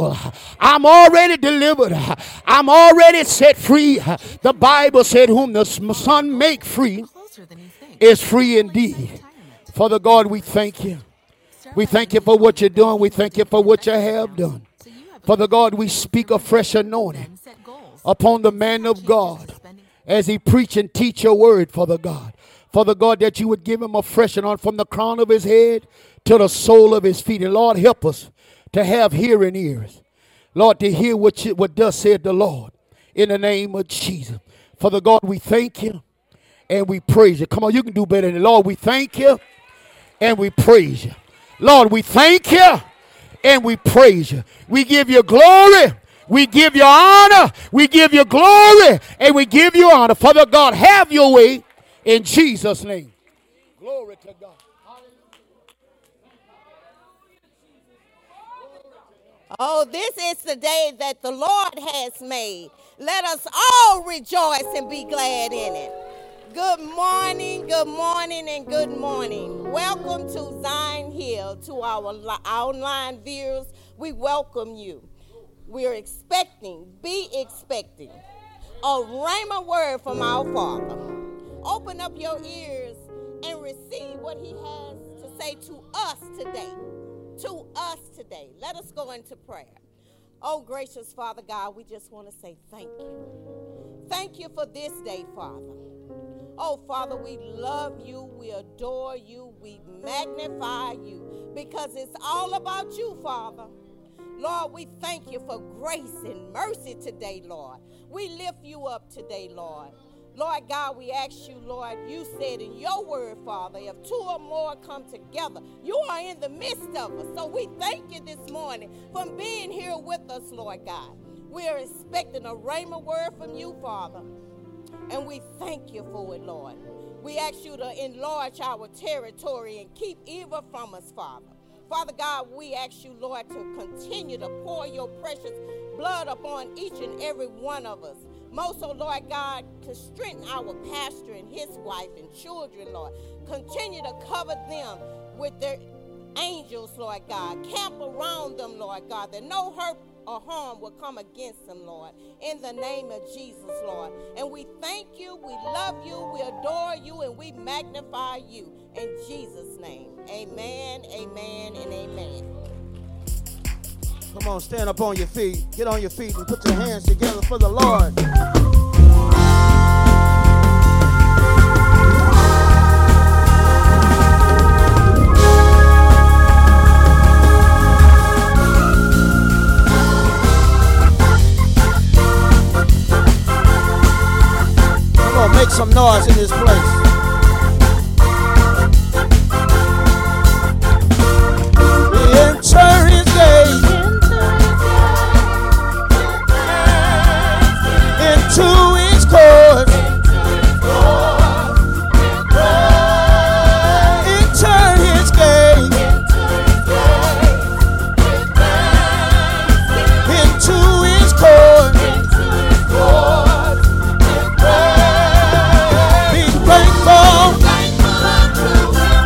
healed. I'm already delivered. I'm already set free. The Bible said, Whom the Son make free is free indeed. Father God, we thank you. We thank you for what you're doing. We thank you for what you have done. Father God, we speak a fresh anointing upon the man of God as he preach and teach your word, Father God. Father God, that you would give him a fresh anointing from the crown of his head to the sole of his feet. And Lord, help us to have hearing ears. Lord, to hear what, you, what does said the Lord in the name of Jesus. Father God, we thank you and we praise you. Come on, you can do better than. Lord, we thank you and we praise you. Lord, we thank you and we praise you. We give you glory. We give you honor. We give you glory and we give you honor. Father God, have your way in Jesus' name. Glory to God. Oh, this is the day that the Lord has made. Let us all rejoice and be glad in it. Good morning, good morning, and good morning. Welcome to Zion Hill. To our online viewers, we welcome you. We're expecting, be expecting a rhema word from our Father. Open up your ears and receive what He has to say to us today. To us today. Let us go into prayer. Oh, gracious Father God, we just want to say thank you. Thank you for this day, Father. Oh, Father, we love you, we adore you, we magnify you because it's all about you, Father. Lord, we thank you for grace and mercy today, Lord. We lift you up today, Lord. Lord God, we ask you, Lord, you said in your word, Father, if two or more come together, you are in the midst of us. So we thank you this morning for being here with us, Lord God. We are expecting a rhema word from you, Father. And we thank you for it, Lord. We ask you to enlarge our territory and keep evil from us, Father. Father God, we ask you, Lord, to continue to pour your precious blood upon each and every one of us. Most, oh Lord God, to strengthen our pastor and his wife and children, Lord. Continue to cover them with their angels, Lord God. Camp around them, Lord God, that no hurt or harm will come against them, Lord. In the name of Jesus, Lord. And we thank you, we love you, we adore you, and we magnify you. In Jesus' name. Amen, amen, and amen. Come on, stand up on your feet. Get on your feet and put your hands together for the Lord. Come on, make some noise in this place.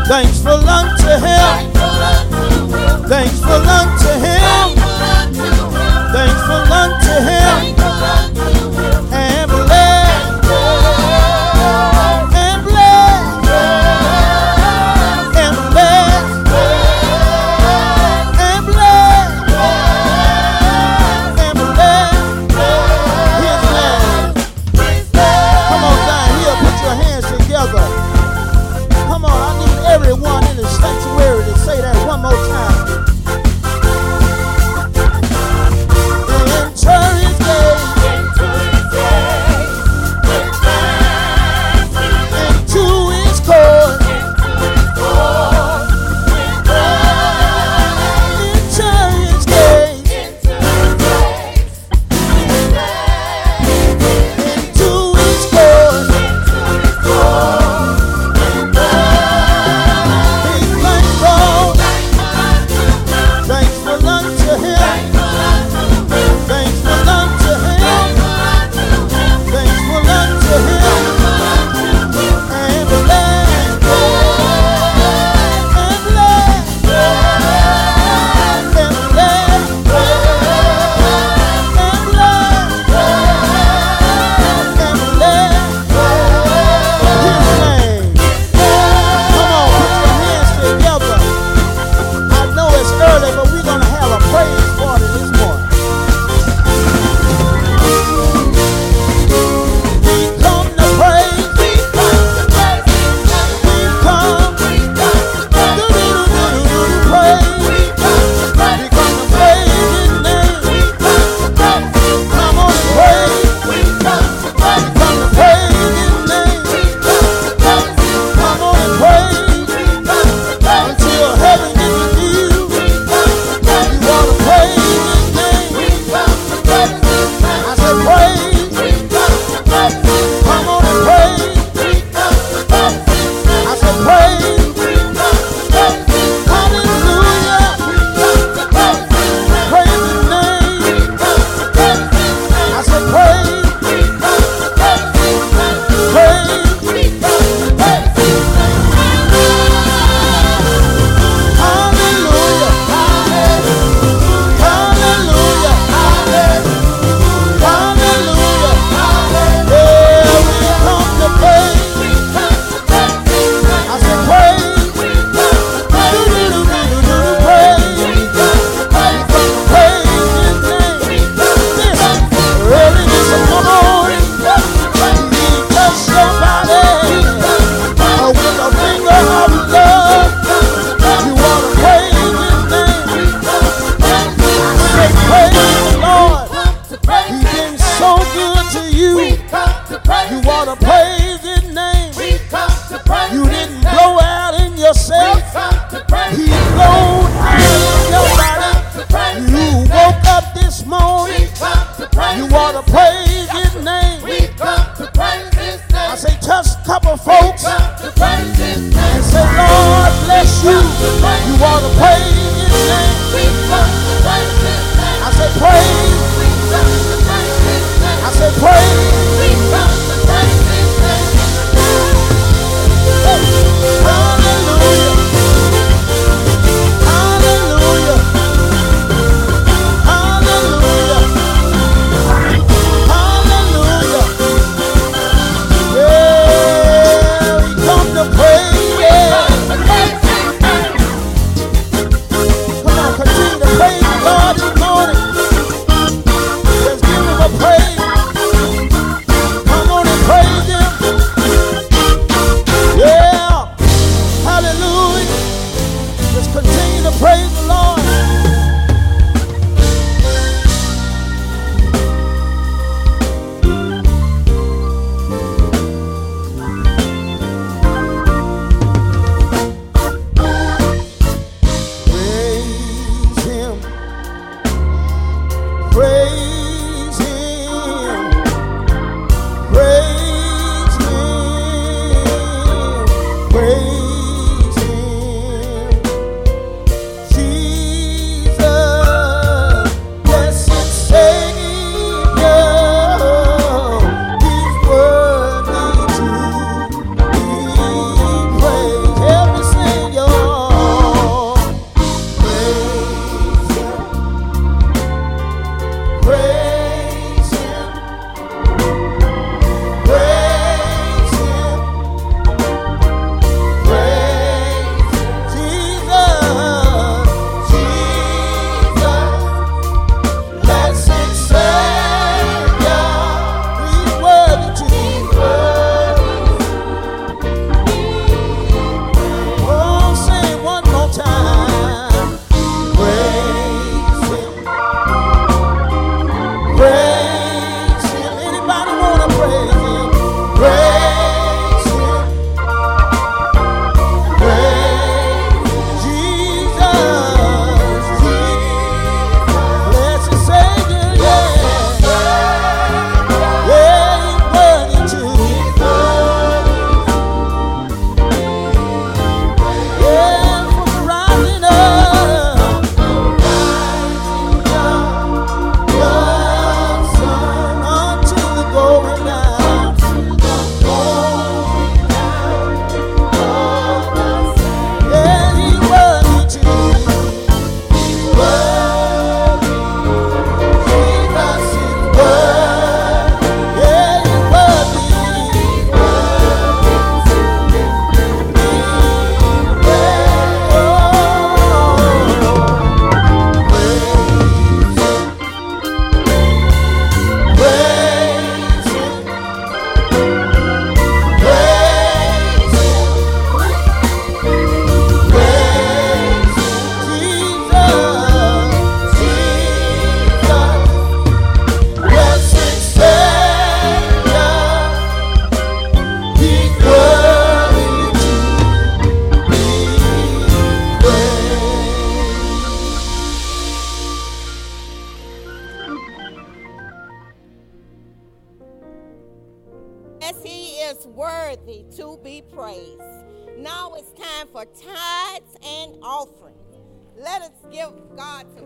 da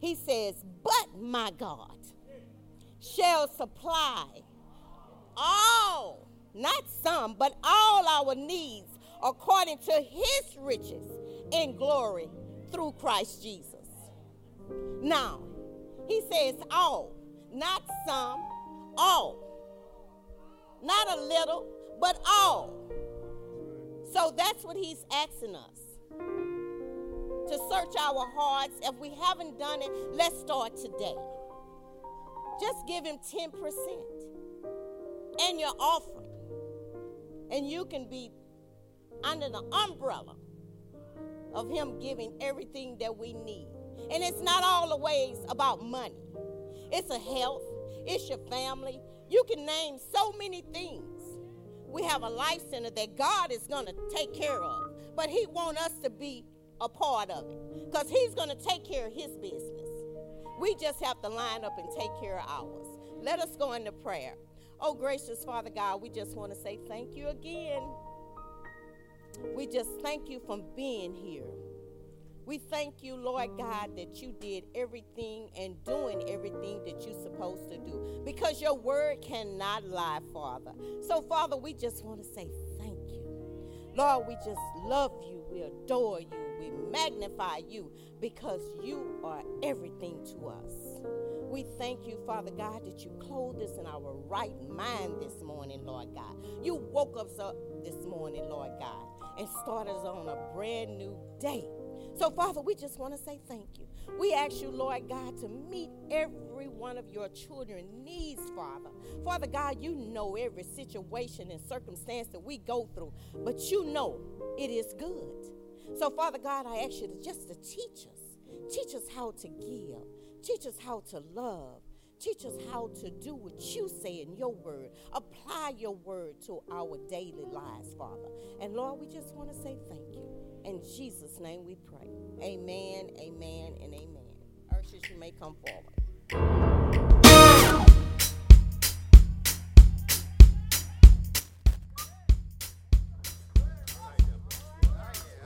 He says, But my God shall supply all, not some, but all our needs according to his riches in glory through Christ Jesus. Now, he says all, not some, all. Not a little, but all. So that's what he's asking us to search our hearts. If we haven't done it, let's start today. just give him 10% and your offering. And you can be under the umbrella of him giving everything that we need. And it's not always about money. It's a health, it's your family. You can name so many things. We have a life center that God is going to take care of, but he want us to be a part of it because he's going to take care of his business. We just have to line up and take care of ours. Let us go into prayer. Oh, gracious Father God, we just want to say thank you again. We just thank you for being here. We thank you, Lord God, that you did everything and doing everything that you're supposed to do because your word cannot lie, Father. So, Father, we just want to say thank you. Lord, we just love you. We adore you. We magnify you because you are everything to us. We thank you, Father God, that you clothed us in our right mind this morning, Lord God. You woke us up this morning, Lord God, and started us on a brand new day. So, Father, we just want to say thank you. We ask you, Lord God, to meet every one of your children's needs, Father. Father God, you know every situation and circumstance that we go through, but you know it is good. So, Father God, I ask you to just to teach us. Teach us how to give. Teach us how to love. Teach us how to do what you say in your word. Apply your word to our daily lives, Father. And Lord, we just want to say thank you. In Jesus' name we pray. Amen, amen, and amen. Ushers, you may come forward.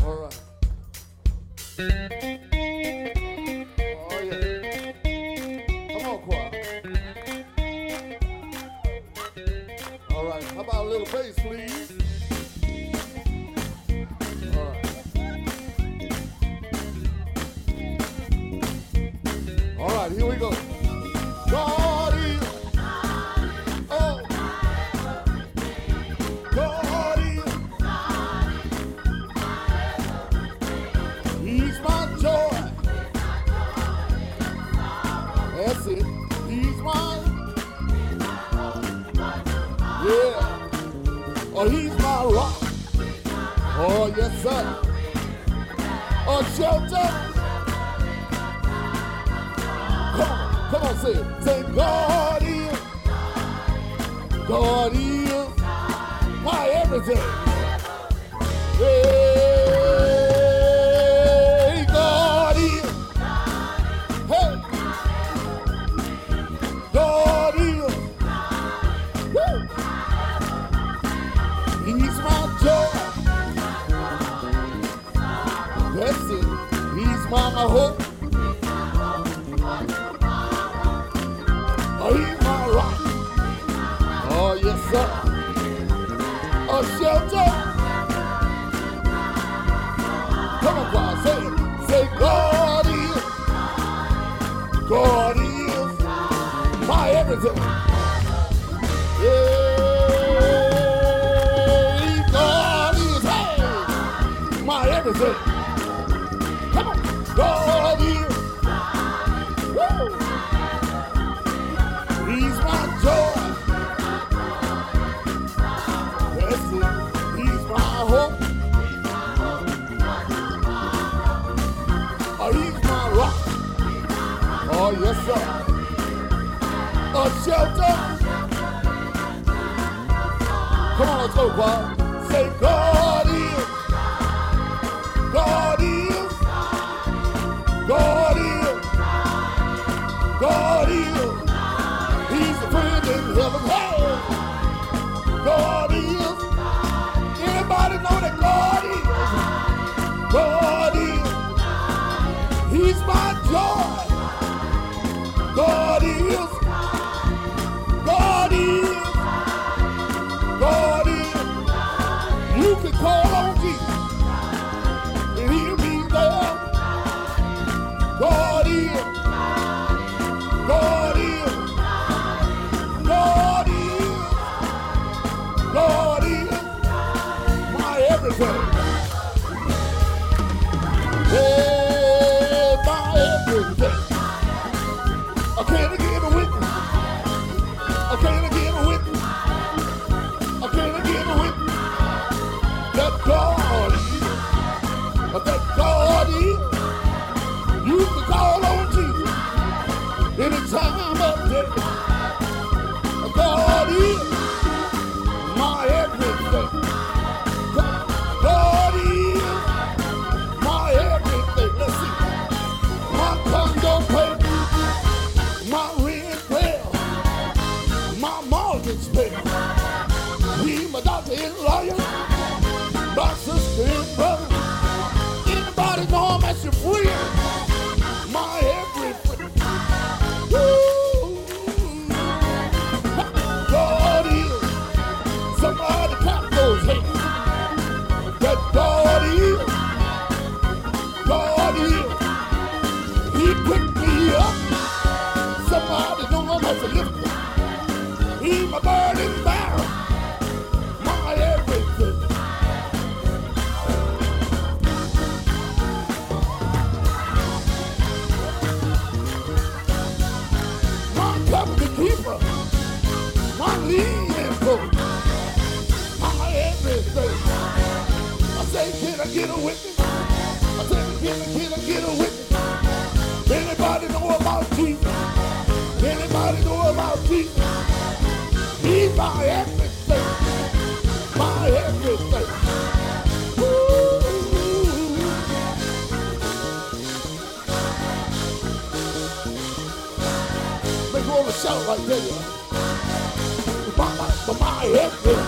All right. Yes. A shelter. Come on, come on, say it. Say, God is. God is my everything. Hey, hope. Oh, he's my rock. Oh, yes, sir. A shelter. Come on, choir, say. Say, God is, God is my everything. Yeah, God is, hey, my everything. Sir. A shelter. Come on, let's go, choir. I get a I, can get a witness? Anybody know about Jesus? Anybody know about Jesus? He's my everything. My everything. Shout right there. Mama, my everything.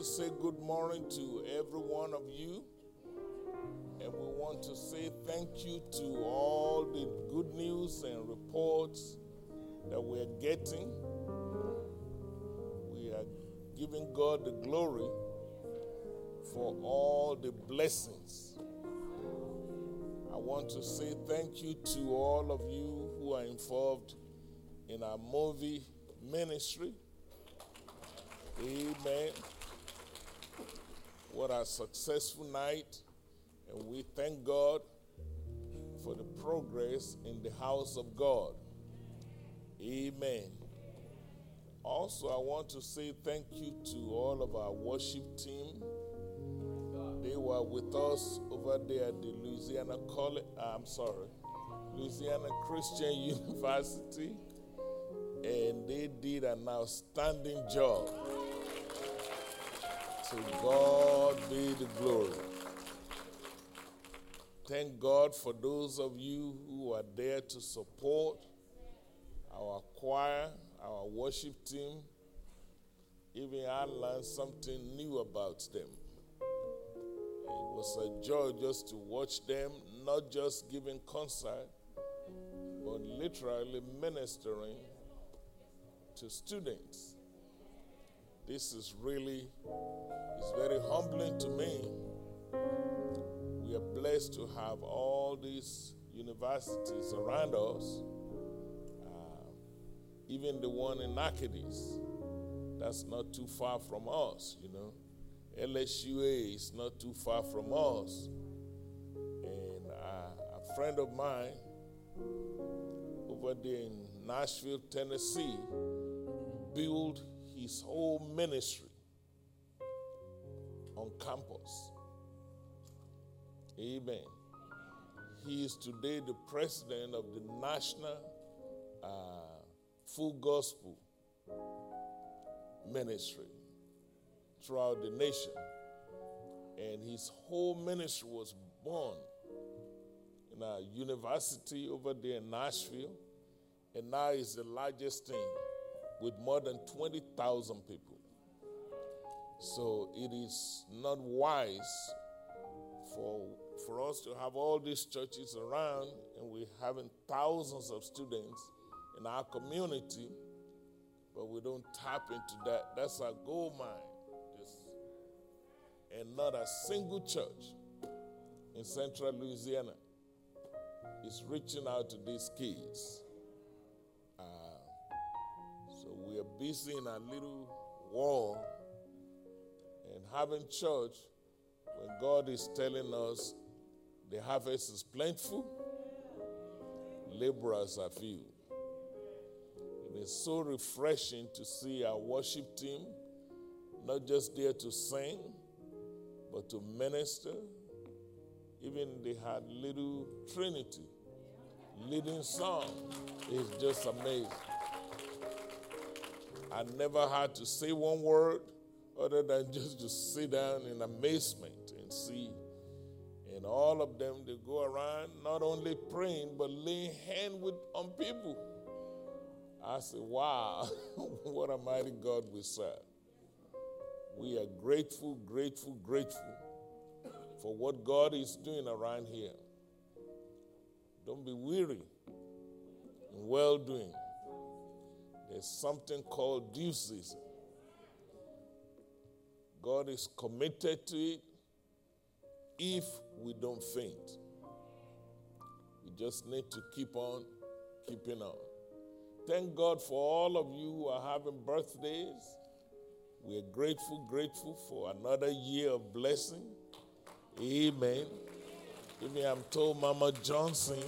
To say good morning to every one of you. And we want to say thank you to all the good news and reports that we're getting. We are giving God the glory for all the blessings. I want to say thank you to all of you who are involved in our movie ministry. Amen. What a successful night. And we thank God for the progress in the house of God. Amen. Also, I want to say thank you to all of our worship team. They were with us over there at the Louisiana College, uh, I'm sorry, Louisiana Christian University, and they did an outstanding job. To God be the glory. Thank God for those of you who are there to support our choir, our worship team. Even I learned something new about them. It was a joy just to watch them, not just giving concert, but literally ministering to students. This is really, it's very humbling to me. We are blessed to have all these universities around us, uh, even the one in Natchitoches. That's not too far from us, you know. LSUA is not too far from us. And uh, a friend of mine over there in Nashville, Tennessee, built his whole ministry on campus. Amen. He is today the president of the National uh, Full Gospel Ministry throughout the nation. And his whole ministry was born in a university over there in Nashville, and now it's the largest thing with more than 20,000 people. So it is not wise for, for us to have all these churches around and we're having thousands of students in our community, but we don't tap into that. That's our gold mine. Just, and not a single church in central Louisiana is reaching out to these kids. We are busy in a little war and having church when God is telling us the harvest is plentiful, laborers are few. It is so refreshing to see our worship team not just there to sing, but to minister. Even they had little Trinity leading song. It's just amazing. I never had to say one word other than just to sit down in amazement and see. And all of them, they go around not only praying, but laying hand with, on people. I say, wow, what a mighty God we serve. We are grateful, grateful, grateful for what God is doing around here. Don't be weary in well doing. There's something called due season. God is committed to it if we don't faint. We just need to keep on keeping on. Thank God for all of you who are having birthdays. We're grateful, grateful for another year of blessing. Amen. Even I'm told Mama Johnson,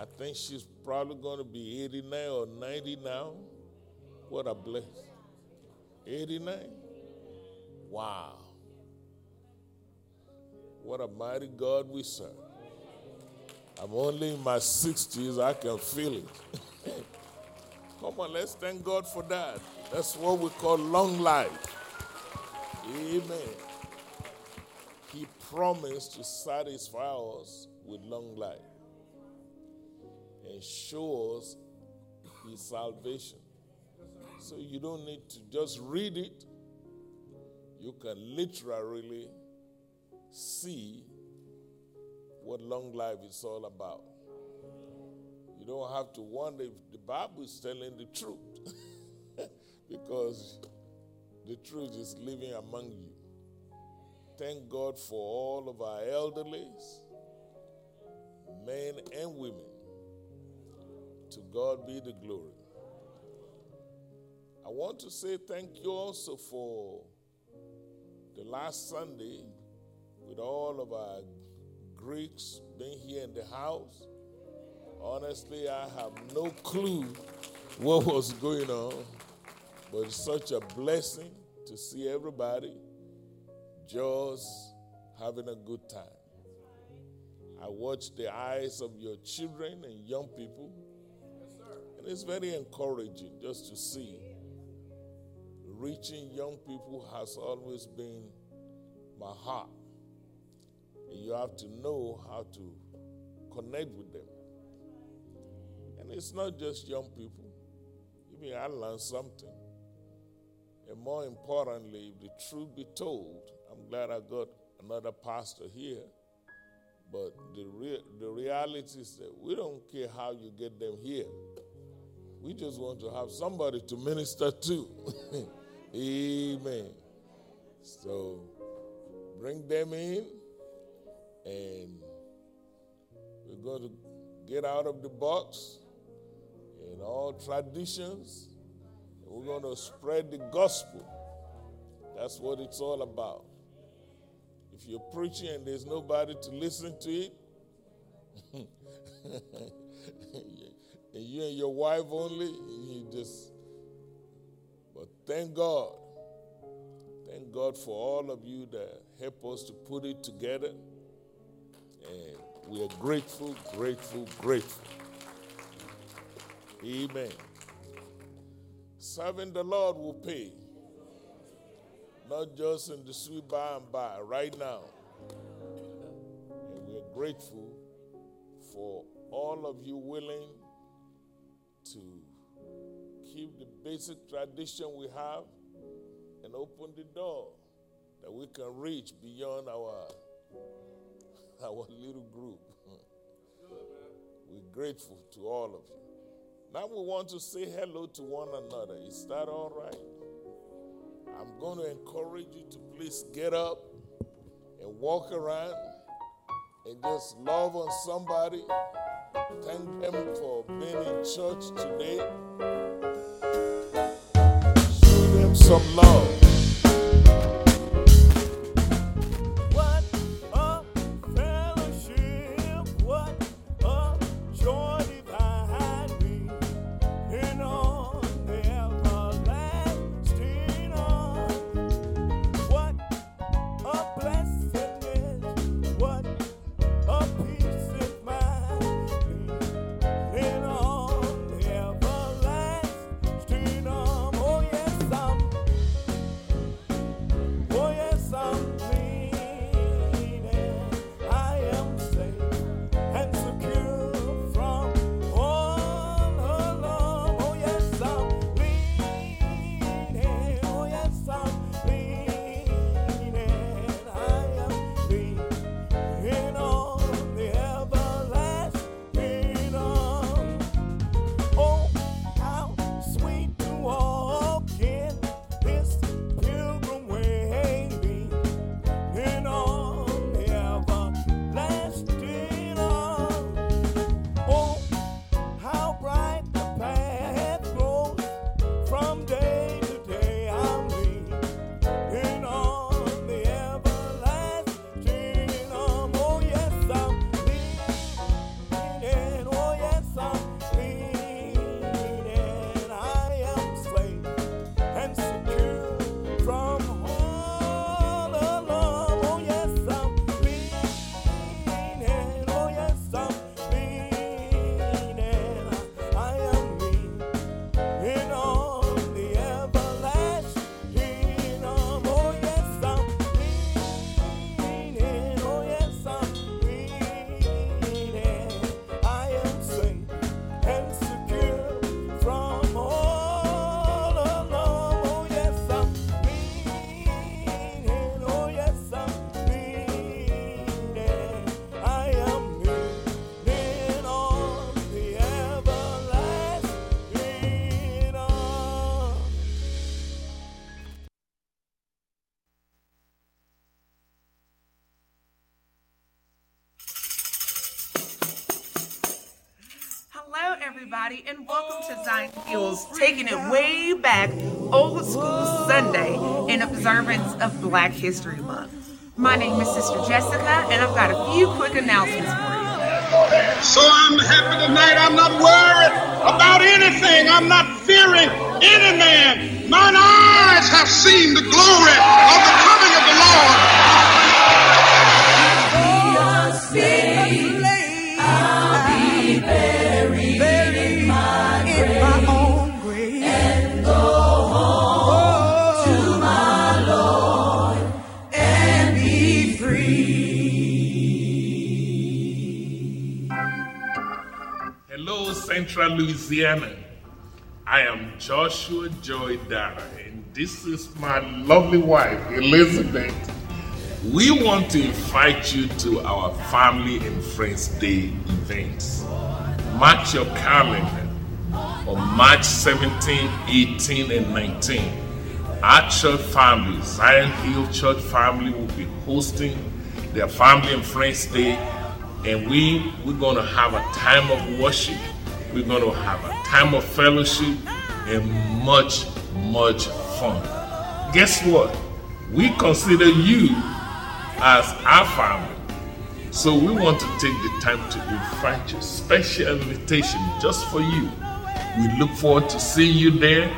I think she's probably going to be 89 or 90 now. What a blessing. 89? Wow. What a mighty God we serve. I'm only in my 60s, I can feel it. Come on, let's thank God for that. That's what we call long life. Amen. He promised to satisfy us with long life us His salvation. So you don't need to just read it, you can literally see what long life is all about. You don't have to wonder if the Bible is telling the truth because the truth is living among you. Thank God for all of our elderlies, men and women. To God be the glory. I want to say thank you also for the last Sunday with all of our Greeks being here in the house. Honestly, I have no clue what was going on, but it's such a blessing to see everybody just having a good time. I watch the eyes of your children and young people, and it's very encouraging just to see. Reaching young people has always been my heart. And you have to know how to connect with them. And it's not just young people. Even I learned something. And more importantly, if the truth be told, I'm glad I got another pastor here. But the, rea- the reality is that we don't care how you get them here. We just want to have somebody to minister to. Amen. So bring them in, and we're going to get out of the box in all traditions. We're going to spread the gospel. That's what it's all about. If you're preaching and there's nobody to listen to it, and you and your wife only, you just. But thank God. Thank God for all of you that help us to put it together. And we are grateful, grateful, grateful. Amen. Serving the Lord will pay. Not just in the sweet by and by, right now. And we're grateful for all of you willing keep the basic tradition we have and open the door that we can reach beyond our our little group. We're grateful to all of you. Now we want to say hello to one another. Is that all right? I'm going to encourage you to please get up and walk around and just love on somebody. Thank them for being in church today. Some love. Everybody, and welcome to Zion Hills, taking it way back, old school Sunday in observance of Black History Month. My name is Sister Jessica, and I've got a few quick announcements for you. So I'm happy tonight. I'm not worried about anything. I'm not fearing any man. Mine eyes have seen the glory of the coming of the Lord. Louisiana. I am Joshua Joy Dara, and this is my lovely wife, Elizabeth. We want to invite you to our Family and Friends Day events. Mark your calendar on March 17, 18, and 19. Our church family, Zion Hill Church family, will be hosting their Family and Friends Day and we we're going to have a time of worship we're going to have a time of fellowship and much much fun. Guess what? We consider you as our family. So we want to take the time to invite you. Special invitation just for you. We look forward to seeing you there.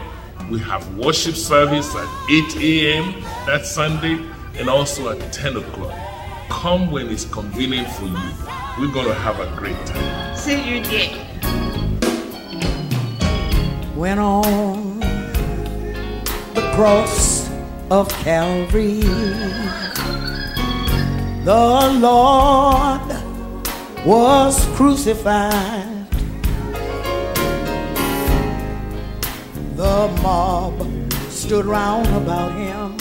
We have worship service at 8 a.m that sunday and also at 10 o'clock. Come when it's convenient for you. We're going to have a great time. See you there. When on the cross of Calvary, the Lord was crucified. The mob stood round about him.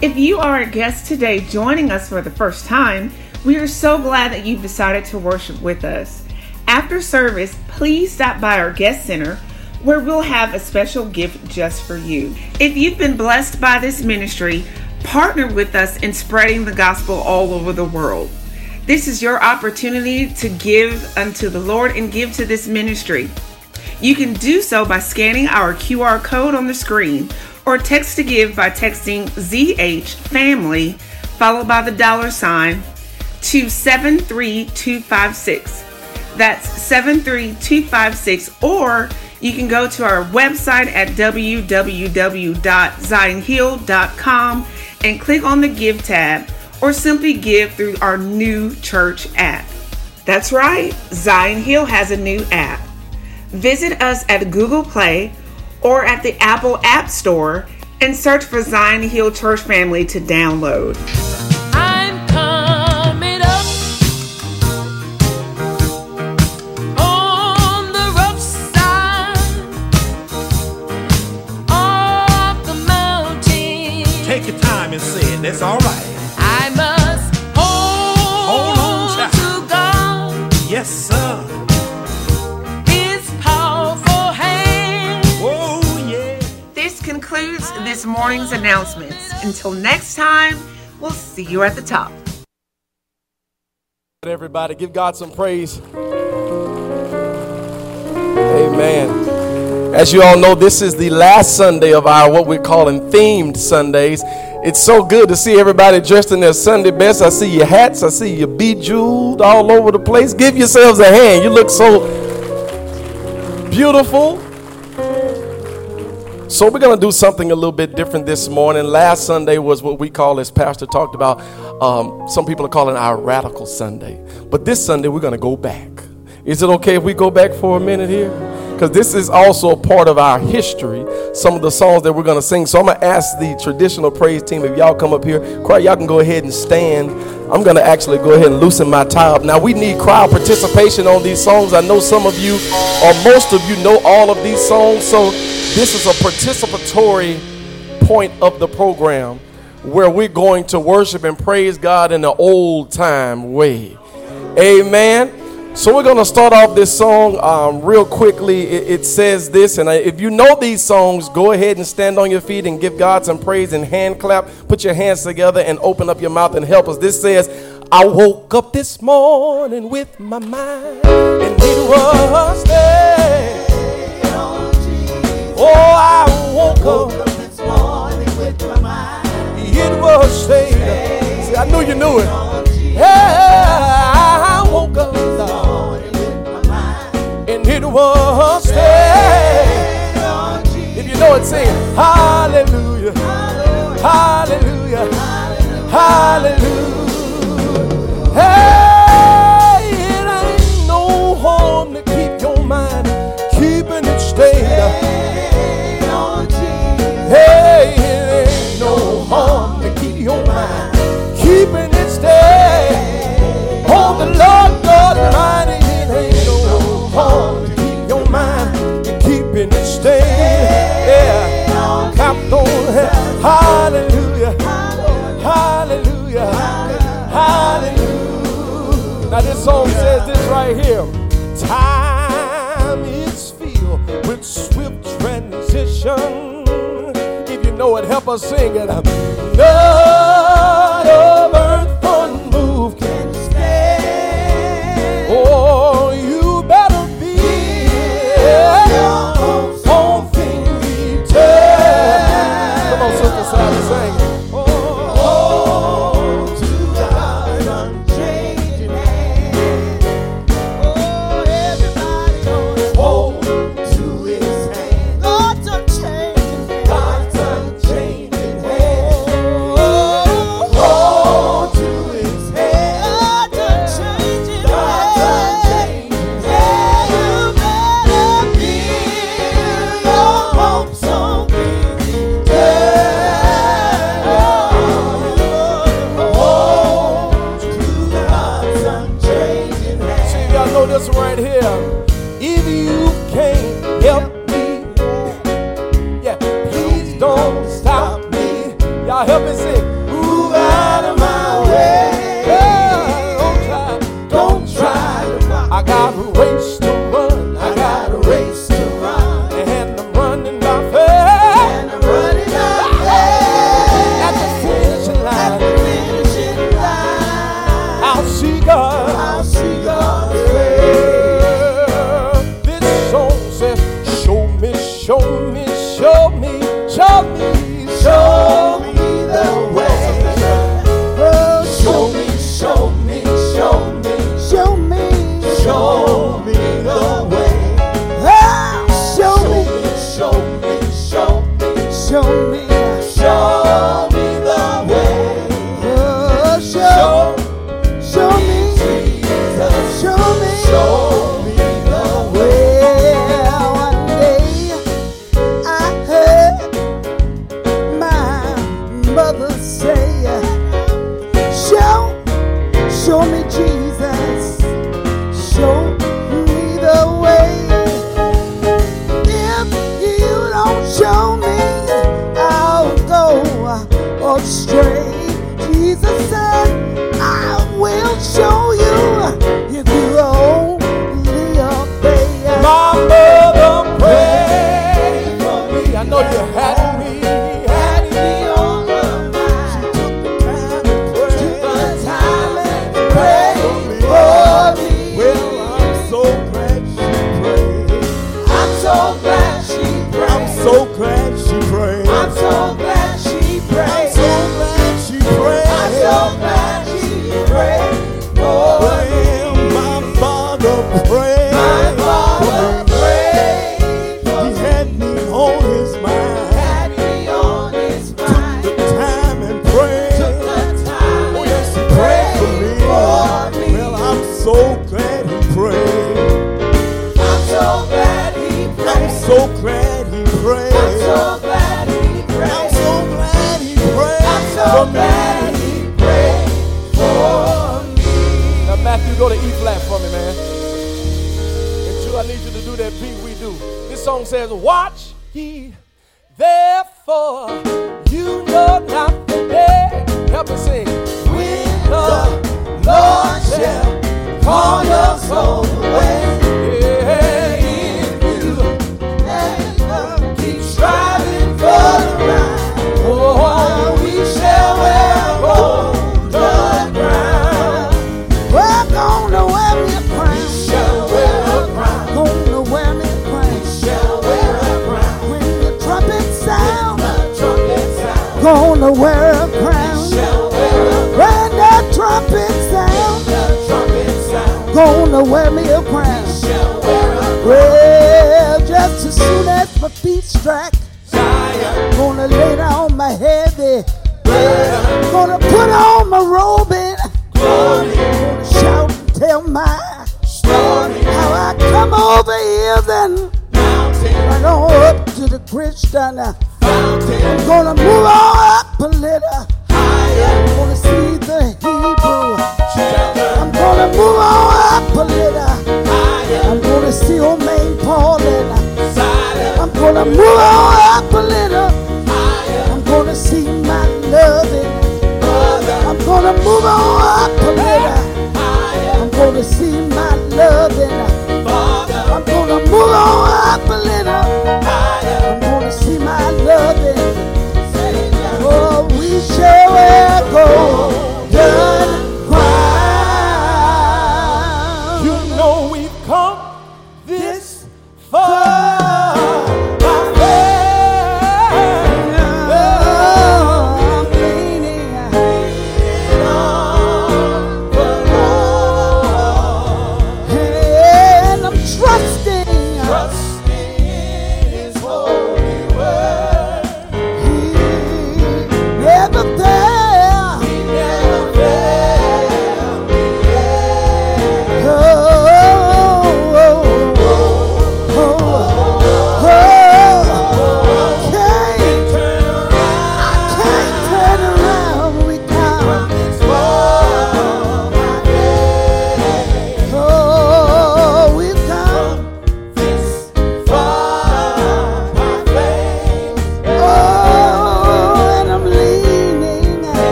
If you are a guest today joining us for the first time, we are so glad that you've decided to worship with us. After service, please stop by our guest center where we'll have a special gift just for you. If you've been blessed by this ministry, partner with us in spreading the gospel all over the world. This is your opportunity to give unto the Lord and give to this ministry. You can do so by scanning our QR code on the screen or text to give by texting ZH Family followed by the dollar sign to 73256. That's 73256 or you can go to our website at www.zionhill.com and click on the Give tab or simply give through our new church app. That's right, Zion Hill has a new app. Visit us at Google Play or at the Apple App Store and search for Zion Hill Church Family to download. Morning's announcements. Until next time, we'll see you at the top. Everybody, give God some praise. Amen. As you all know, this is the last Sunday of our what we're calling themed Sundays. It's so good to see everybody dressed in their Sunday best. I see your hats, I see you bejeweled all over the place. Give yourselves a hand. You look so beautiful. So we're going to do something a little bit different this morning. Last Sunday was what we call, as Pastor talked about, um, some people are calling our radical Sunday. But this Sunday we're going to go back. Is it okay if we go back for a minute here? Because this is also a part of our history. Some of the songs that we're going to sing. So I'm going to ask the traditional praise team if y'all come up here. Crowd, y'all can go ahead and stand. I'm going to actually go ahead and loosen my tie up. Now we need crowd participation on these songs. I know some of you, or most of you, know all of these songs. So this is a participatory point of the program where we're going to worship and praise God in the old time way. Amen. So we're going to start off this song um, real quickly. It, it says this, and I, if you know these songs, go ahead and stand on your feet and give God some praise and hand clap. Put your hands together and open up your mouth and help us. This says, I woke up this morning with my mind, and it was there. Oh, I woke up this morning with my mind. It was there. See, I knew you knew it. Yeah, I woke up it was there. If you know it, sing Hallelujah, Hallelujah, Hallelujah. Hey, Hallelujah, Hallelujah, Hallelujah. Now this song says this right here. Time is filled with swift transition. If you know it, help us sing it. None gonna wear a crown. When that trumpet sound, gonna wear me a crown. Well, just as soon as my feet strike, gonna lay down my heavy burden. Gonna put on my robe and gonna shout and tell my story. How I come over hills and run on up to the Christian. Uh, I'm gonna move on up a little. Higher. I'm gonna see the Hebrew. Shelter. I'm gonna move on up a little. Higher. I'm gonna see old man Paulina. Silent. I'm gonna move on up a little. Higher. I'm gonna see my loving mother. I'm gonna move on up a little. Higher. I'm gonna see my loving father. I'm gonna move on up a little.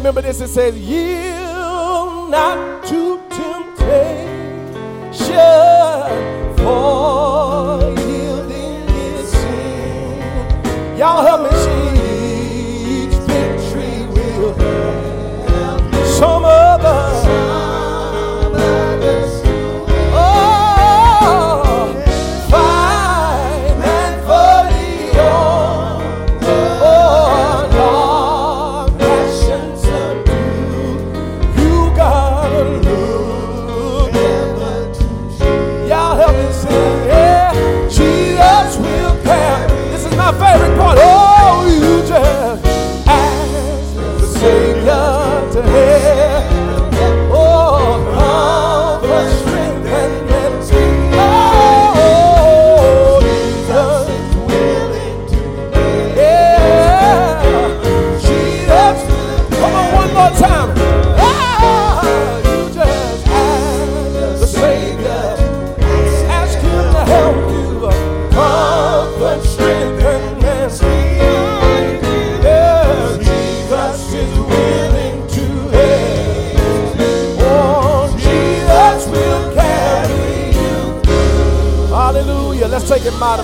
Remember this. It says, Yield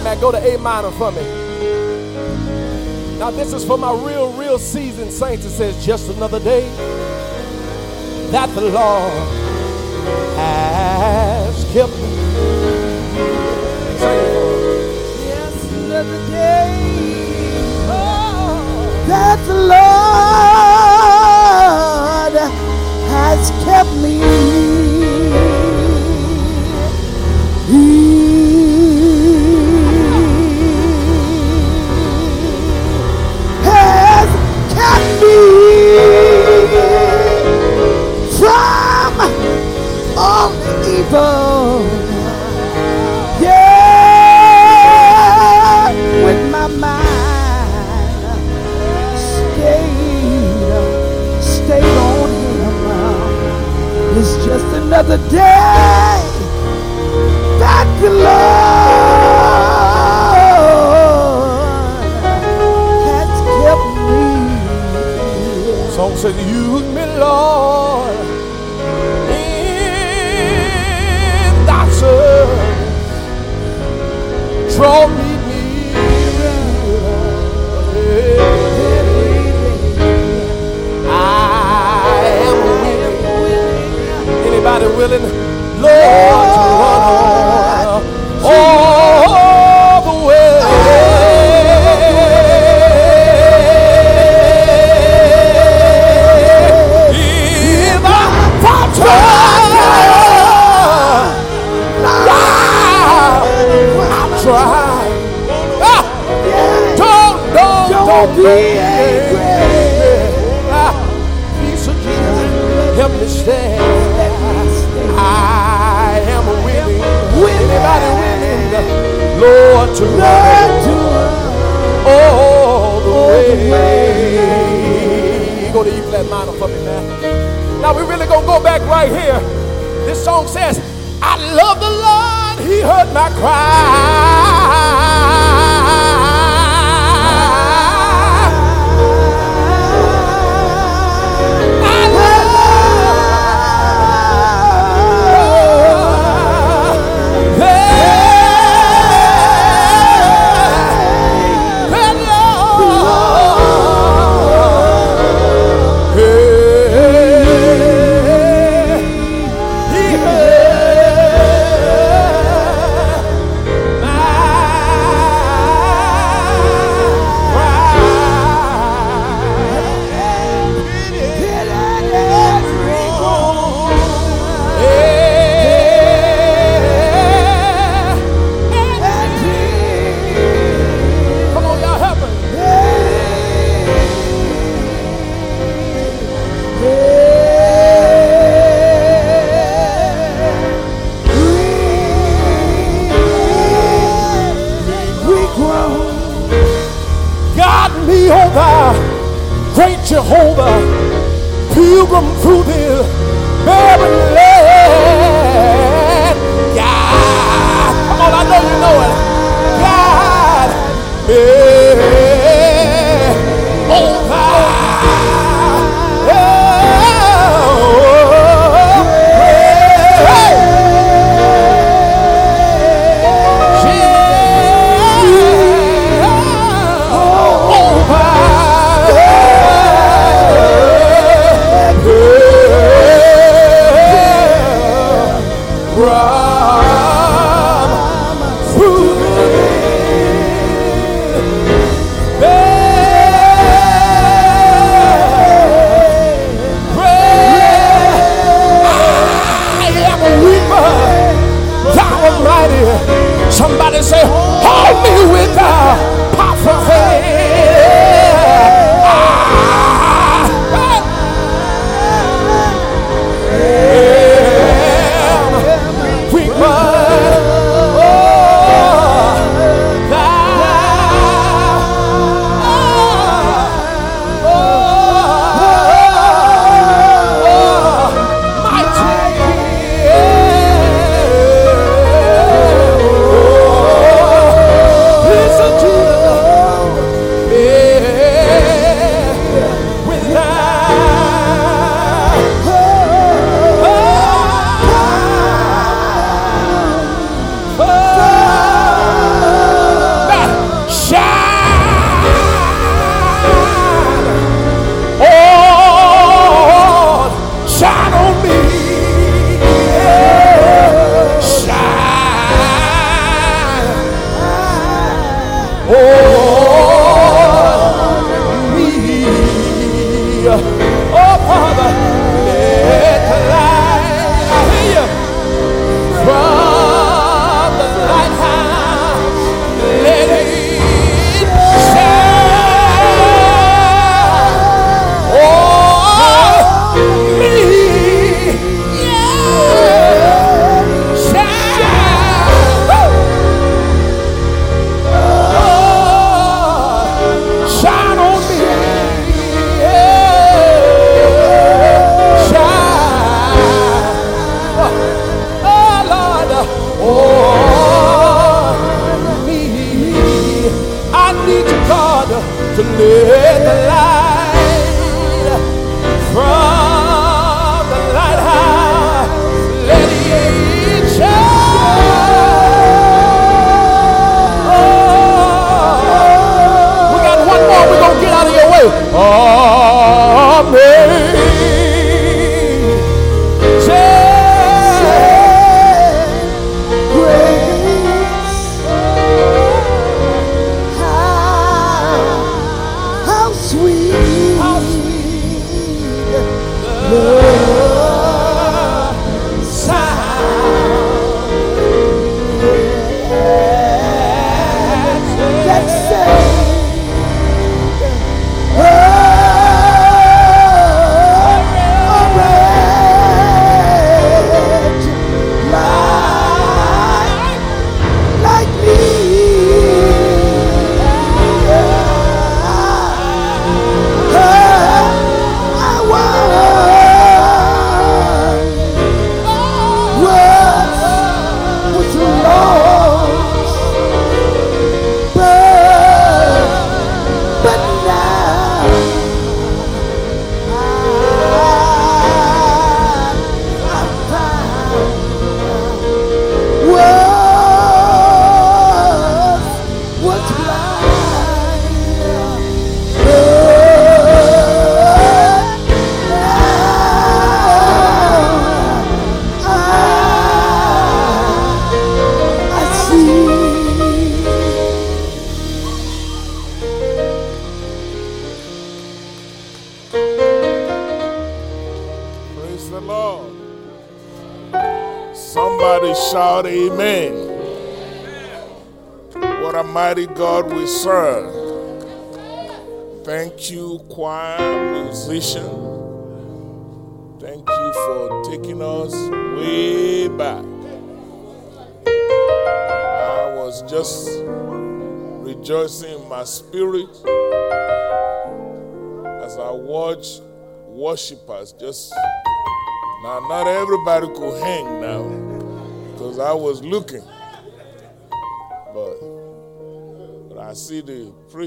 take it minor, man. Go to A minor for me. Now, this is for my real, real seasoned saints. It says, just another day that the Lord has kept me. Sing it for us. Yes, another day that the Lord has kept me. Evil. Yeah, with my mind stayed, stayed on Him. It's just another day that the Lord has kept me. Song says, Use Draw me near. I am willing. Anybody willing, Lord, to run on all Peace of Jesus, help me stand. I am willing. Anybody willing, Lord, to run all the way. Go to E flat minor for me, man. Now we really gonna go back right here. This song says, I love the Lord, He heard my cry. Jehovah, pilgrim through this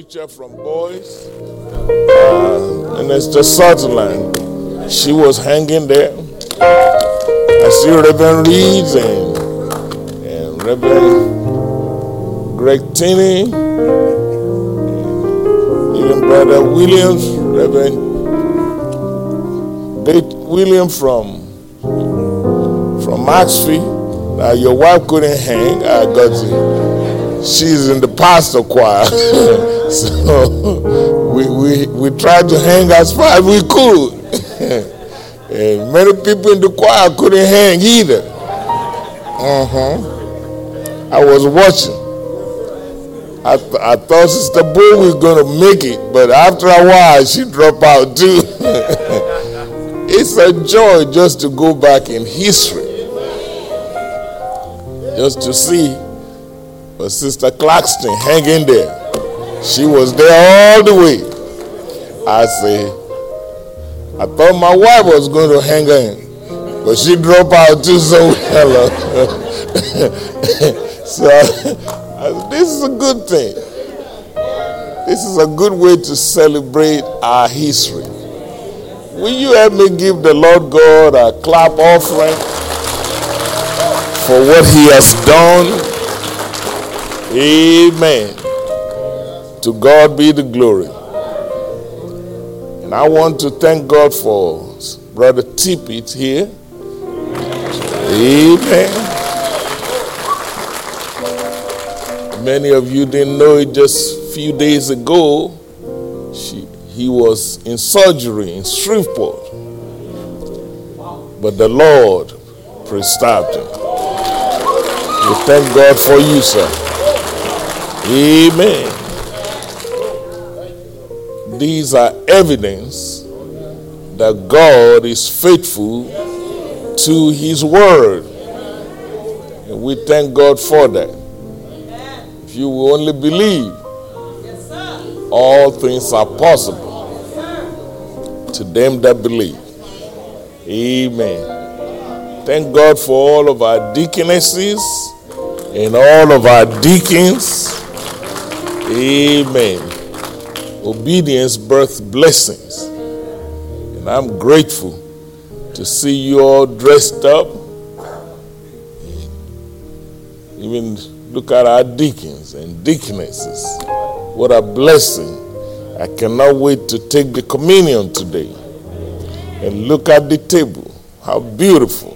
teacher from boys, uh, and it's the Sutherland. She was hanging there. I see Reverend Reeds and, and Reverend Greg Tinney, even Brother Williams, Reverend William from from Maxfield. Now your wife couldn't hang. I got you. She's in the pastor choir. so we, we, we tried to hang as far as we could. and many people in the choir couldn't hang either. Uh-huh. I was watching. I, th- I thought Sister Boo was going to make it, but after a while she dropped out too. it's a joy just to go back in history just to see but Sister Claxton hang in there. She was there all the way. I say, I thought my wife was going to hang in, but she dropped out too. So hello. so I, this is a good thing. This is a good way to celebrate our history. Will you help me give the Lord God a clap offering? for what he has done. Amen. To God be the glory. And I want to thank God for Brother Tippett here. Amen. Many of you didn't know it just a few days ago. She, he was in surgery in Shreveport. But the Lord preserved him. We thank God for you, sir. Amen. These are evidence that God is faithful to his word. And we thank God for that. If you will only believe, all things are possible to them that believe. Amen. Thank God for all of our deaconesses and all of our deacons. Amen. Obedience births blessings. And I'm grateful to see you all dressed up. Even look at our deacons and deaconesses. What a blessing. I cannot wait to take the communion today. And look at the table. How beautiful.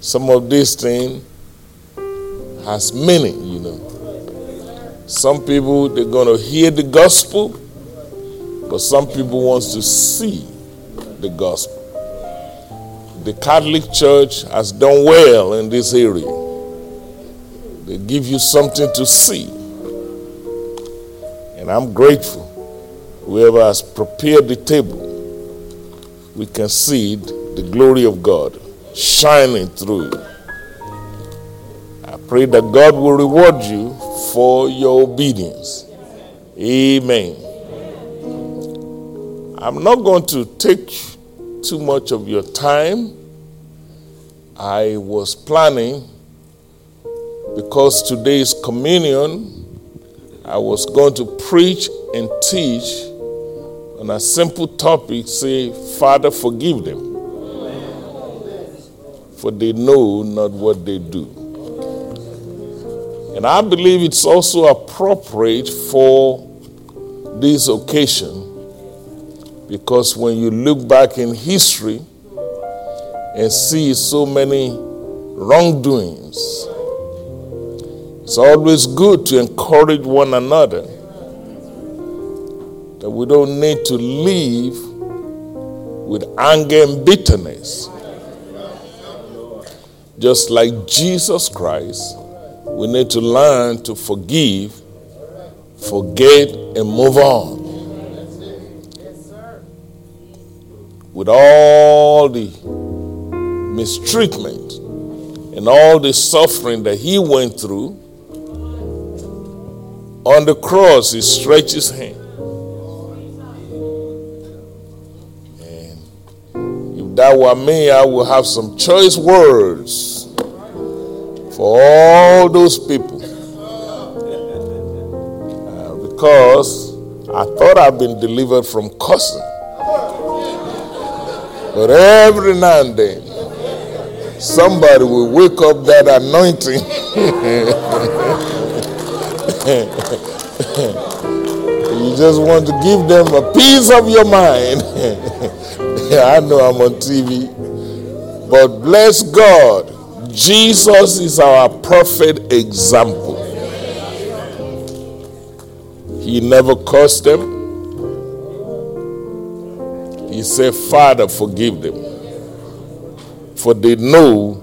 Some of this thing has meaning, you know. Some people they're gonna hear the gospel, but some people wants to see the gospel. The Catholic Church has done well in this area. They give you something to see. And I'm grateful. Whoever has prepared the table, we can see the glory of God shining through pray that God will reward you for your obedience. Amen. I'm not going to take too much of your time. I was planning, because today is communion, I was going to preach and teach on a simple topic say, Father, forgive them for they know not what they do. And I believe it's also appropriate for this occasion because when you look back in history and see so many wrongdoings, it's always good to encourage one another that we don't need to live with anger and bitterness. Just like Jesus Christ, we need to learn to forgive, forget, and move on. With all the mistreatment and all the suffering that he went through, on the cross, he stretched his hand. If that were me, I would have some choice words for all those people. Uh, because I thought I'd been delivered from cussing. But every now and then, somebody will wake up that anointing. you just want to give them a piece of your mind. I know I'm on TV. But bless God, Jesus is our perfect example. He never cursed them. He said, Father, forgive them, for they know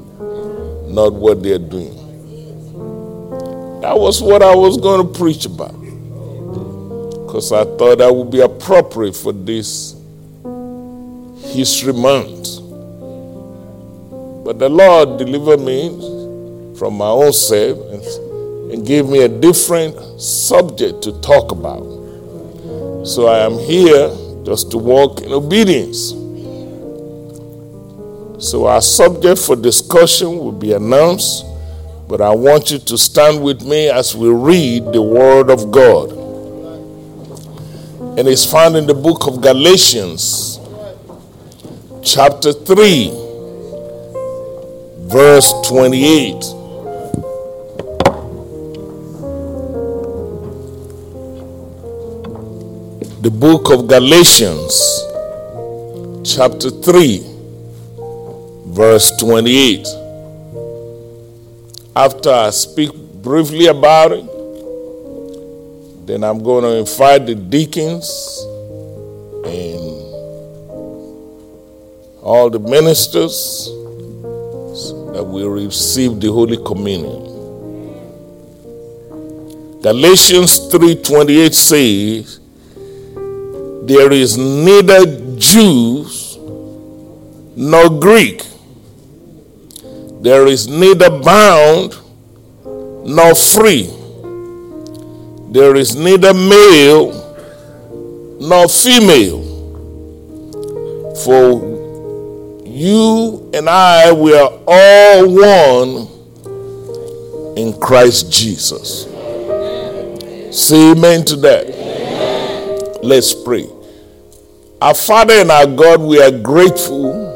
not what they're doing. That was what I was going to preach about. Because I thought that would be appropriate for this History Month. But the Lord delivered me from my own self and, and gave me a different subject to talk about. So I am here just to walk in obedience. So our subject for discussion will be announced, but I want you to stand with me as we read the Word of God. And it's found in the book of Galatians, chapter 3, verse 28. the book of Galatians, chapter 3, verse 28. After I speak briefly about it, then I'm going to invite the deacons and all the ministers that we receive the Holy Communion. Galatians 3:28 says, there is neither Jews nor Greek. There is neither bound nor free. There is neither male nor female. For you and I, we are all one in Christ Jesus. Say amen to that. Let's pray. Our Father and our God, we are grateful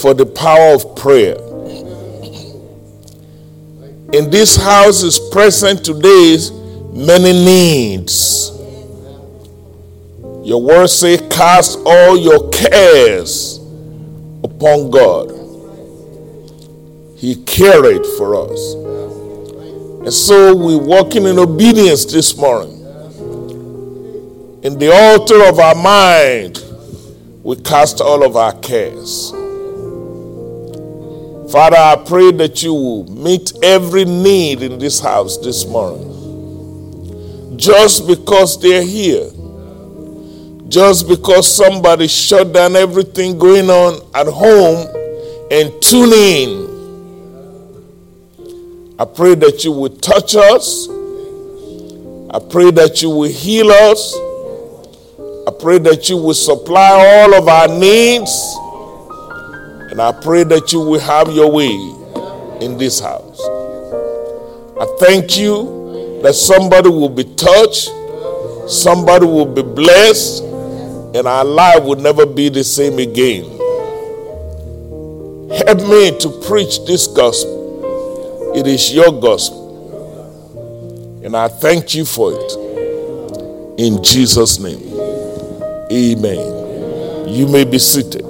for the power of prayer. In this house is present today's many needs. Your word say, cast all your cares upon God. He carried for us. And so we're walking in obedience this morning in the altar of our mind, we cast all of our cares. Father, I pray that you will meet every need in this house this morning. Just because they're here, just because somebody shut down everything going on at home and tune in, I pray that you will touch us. I pray that you will heal us. I pray that you will supply all of our needs. And I pray that you will have your way in this house. I thank you that somebody will be touched, somebody will be blessed, and our life will never be the same again. Help me to preach this gospel. It is your gospel. And I thank you for it. In Jesus' name. Amen. You may be seated.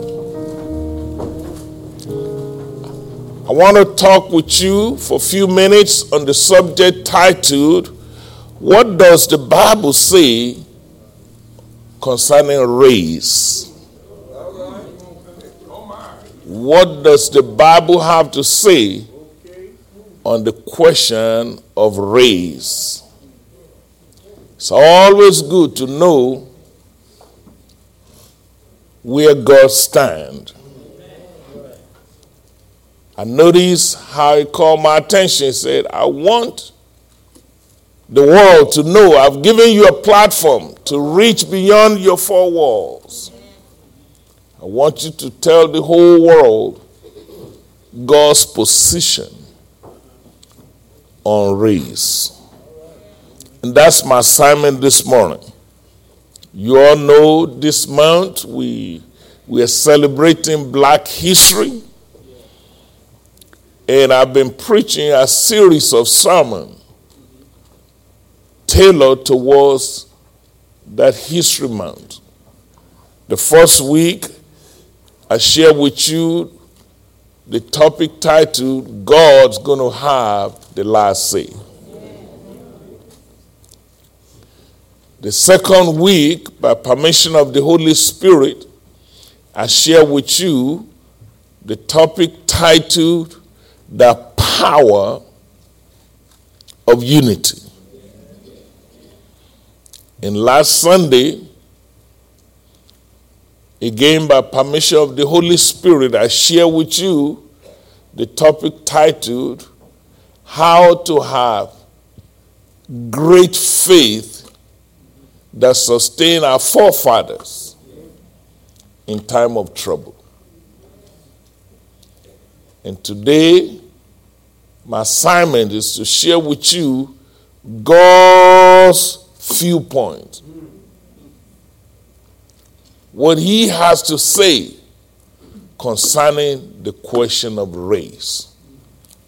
I want to talk with you for a few minutes on the subject titled, What Does the Bible Say Concerning Race? What does the Bible have to say on the question of race? It's always good to know where God stands. I noticed how he called my attention. He said, I want the world to know I've given you a platform to reach beyond your four walls. I want you to tell the whole world God's position on race. And that's my assignment this morning. You all know this month we, we are celebrating Black History. And I've been preaching a series of sermons tailored towards that History Month. The first week, I share with you the topic titled God's to have the last say. The second week, by permission of the Holy Spirit, I share with you the topic titled The Power of Unity. And last Sunday, again by permission of the Holy Spirit, I share with you the topic titled How to Have Great Faith that sustain our forefathers in time of trouble. And today, my assignment is to share with you God's viewpoint. What he has to say concerning the question of race.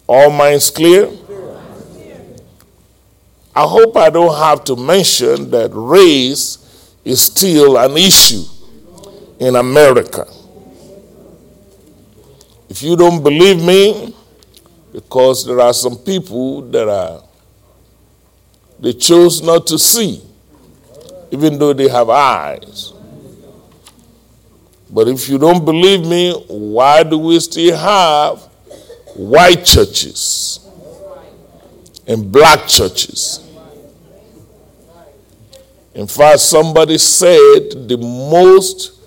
All minds clear? I hope I don't have to mention that race is still an issue in America. If you don't believe me, because there are some people that are they chose not to see, even though they have eyes. But if you don't believe me, why do we still have white churches and black churches? In fact, somebody said the most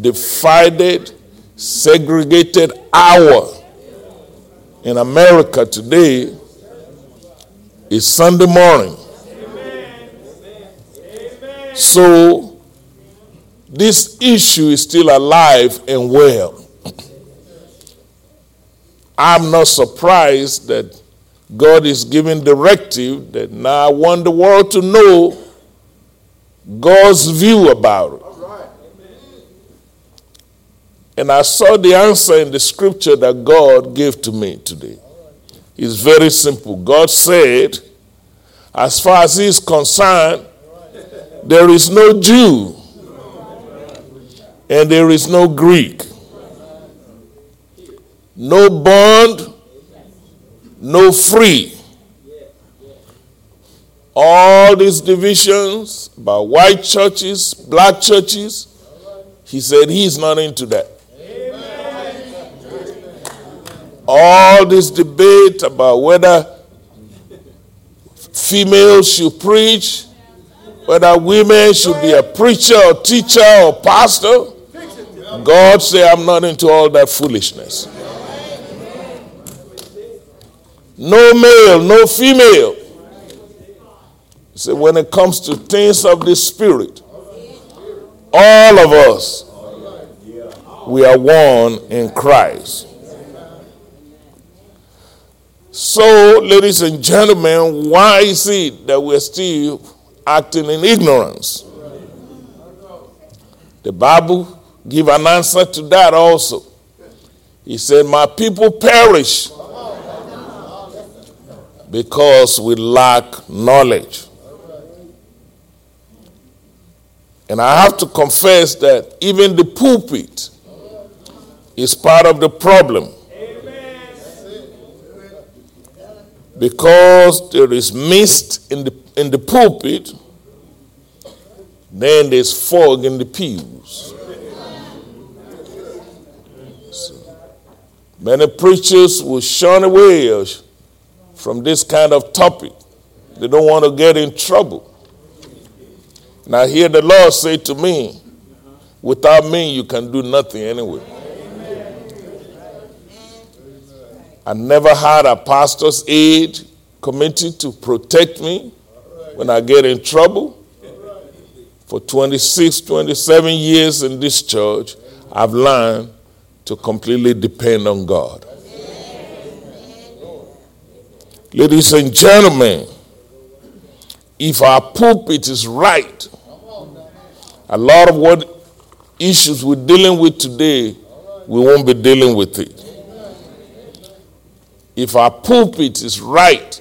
divided, segregated hour in America today is Sunday morning. So, this issue is still alive and well. I'm not surprised that God is giving directive that now I want the world to know God's view about it. And I saw the answer in the scripture that God gave to me today. It's very simple. God said, as far as He's concerned, there is no Jew and there is no Greek, no bond, no free all these divisions about white churches, black churches, he said he's not into that. All this debate about whether females should preach, whether women should be a preacher or teacher or pastor, God say, I'm not into all that foolishness. No male, no female. So when it comes to things of the Spirit, all of us, we are one in Christ. So, ladies and gentlemen, why is it that we're still acting in ignorance? The Bible give an answer to that also. He said, My people perish because we lack knowledge. And I have to confess that even the pulpit is part of the problem. Because there is mist in the, in the pulpit, then there's fog in the pews. So many preachers will shun away from this kind of topic. They don't want to get in trouble. Now, hear the Lord say to me, without me, you can do nothing anyway. I never had a pastor's aid committee to protect me when I get in trouble. For 26, 27 years in this church, I've learned to completely depend on God. Ladies and gentlemen, if our pulpit is right, a lot of what issues we're dealing with today, we won't be dealing with it. If our pulpit is right,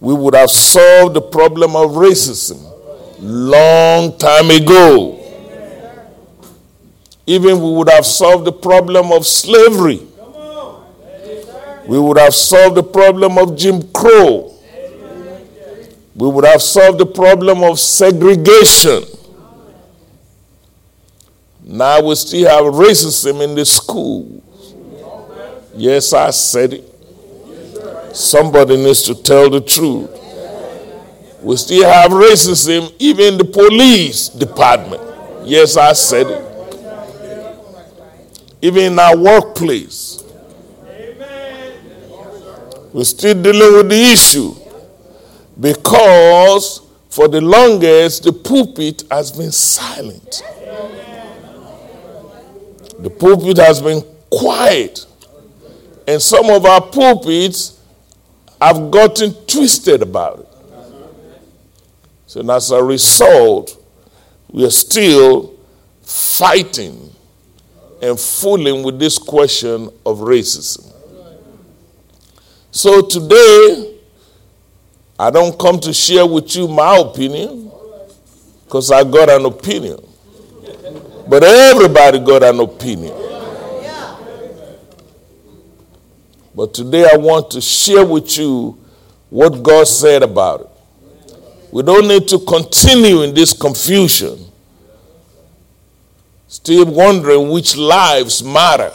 we would have solved the problem of racism long time ago. even we would have solved the problem of slavery. We would have solved the problem of Jim Crow. We would have solved the problem of segregation. Now we still have racism in the schools. Yes, I said it. Somebody needs to tell the truth. We still have racism even in the police department. Yes, I said it. Even in our workplace. We're still dealing with the issue because for the longest the pulpit has been silent. The pulpit has been quiet. And some of our pulpits have gotten twisted about it. So, as a result, we are still fighting and fooling with this question of racism. So, today, I don't come to share with you my opinion because I got an opinion. But everybody got an opinion. But today I want to share with you what God said about it. We don't need to continue in this confusion, still wondering which lives matter.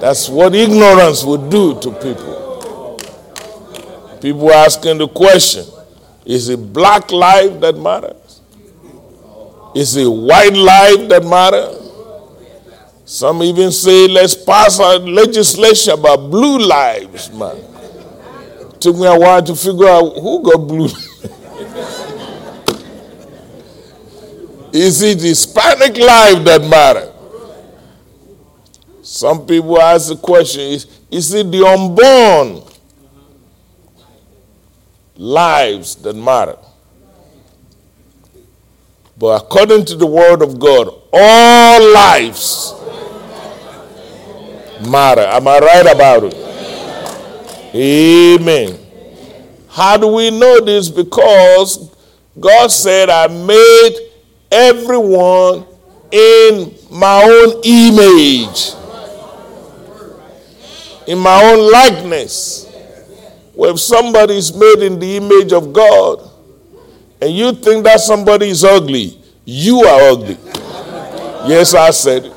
That's what ignorance would do to people. People asking the question is it black life that matters? Is it white life that matters? Some even say, let's pass a legislation about blue lives, man. Took me a while to figure out who got blue. Is it Hispanic life that matter? Some people ask the question, is, is it the unborn lives that matter? But according to the word of God, all lives matter. Am I right about it? Amen. How do we know this? Because God said, I made everyone in my own image, in my own likeness. Well, if somebody is made in the image of God and you think that somebody is ugly, you are ugly. Yes, I said it.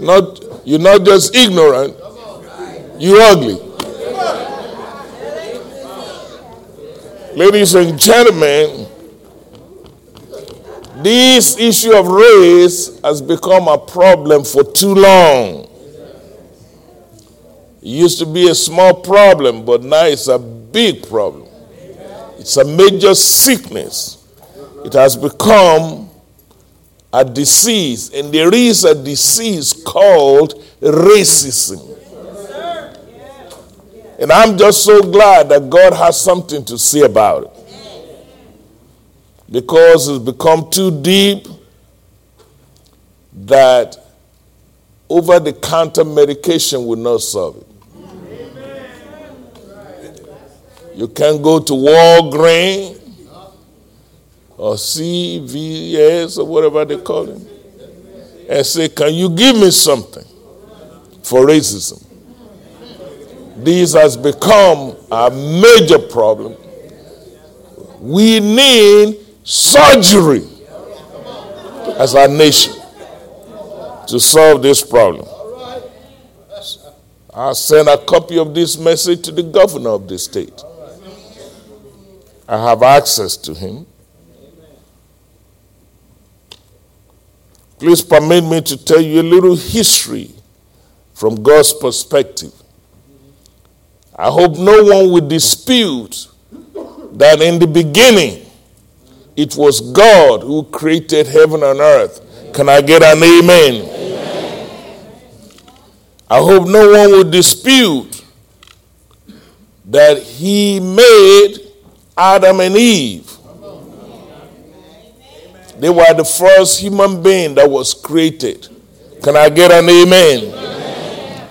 Not, you're not just ignorant, you're ugly. Ladies and gentlemen, this issue of race has become a problem for too long. It used to be a small problem, but now it's a big problem. It's a major sickness. It has become a disease, and there is a disease called racism. And I'm just so glad that God has something to say about it. Because it's become too deep that over the counter medication will not solve it. You can go to Walgreens or CVS or whatever they call it and say, Can you give me something for racism? This has become a major problem. We need surgery as a nation to solve this problem. I sent a copy of this message to the governor of the state. I have access to him. Please permit me to tell you a little history from God's perspective. I hope no one will dispute that in the beginning it was God who created heaven and earth. Can I get an amen? amen? I hope no one will dispute that He made Adam and Eve. They were the first human being that was created. Can I get an amen? amen?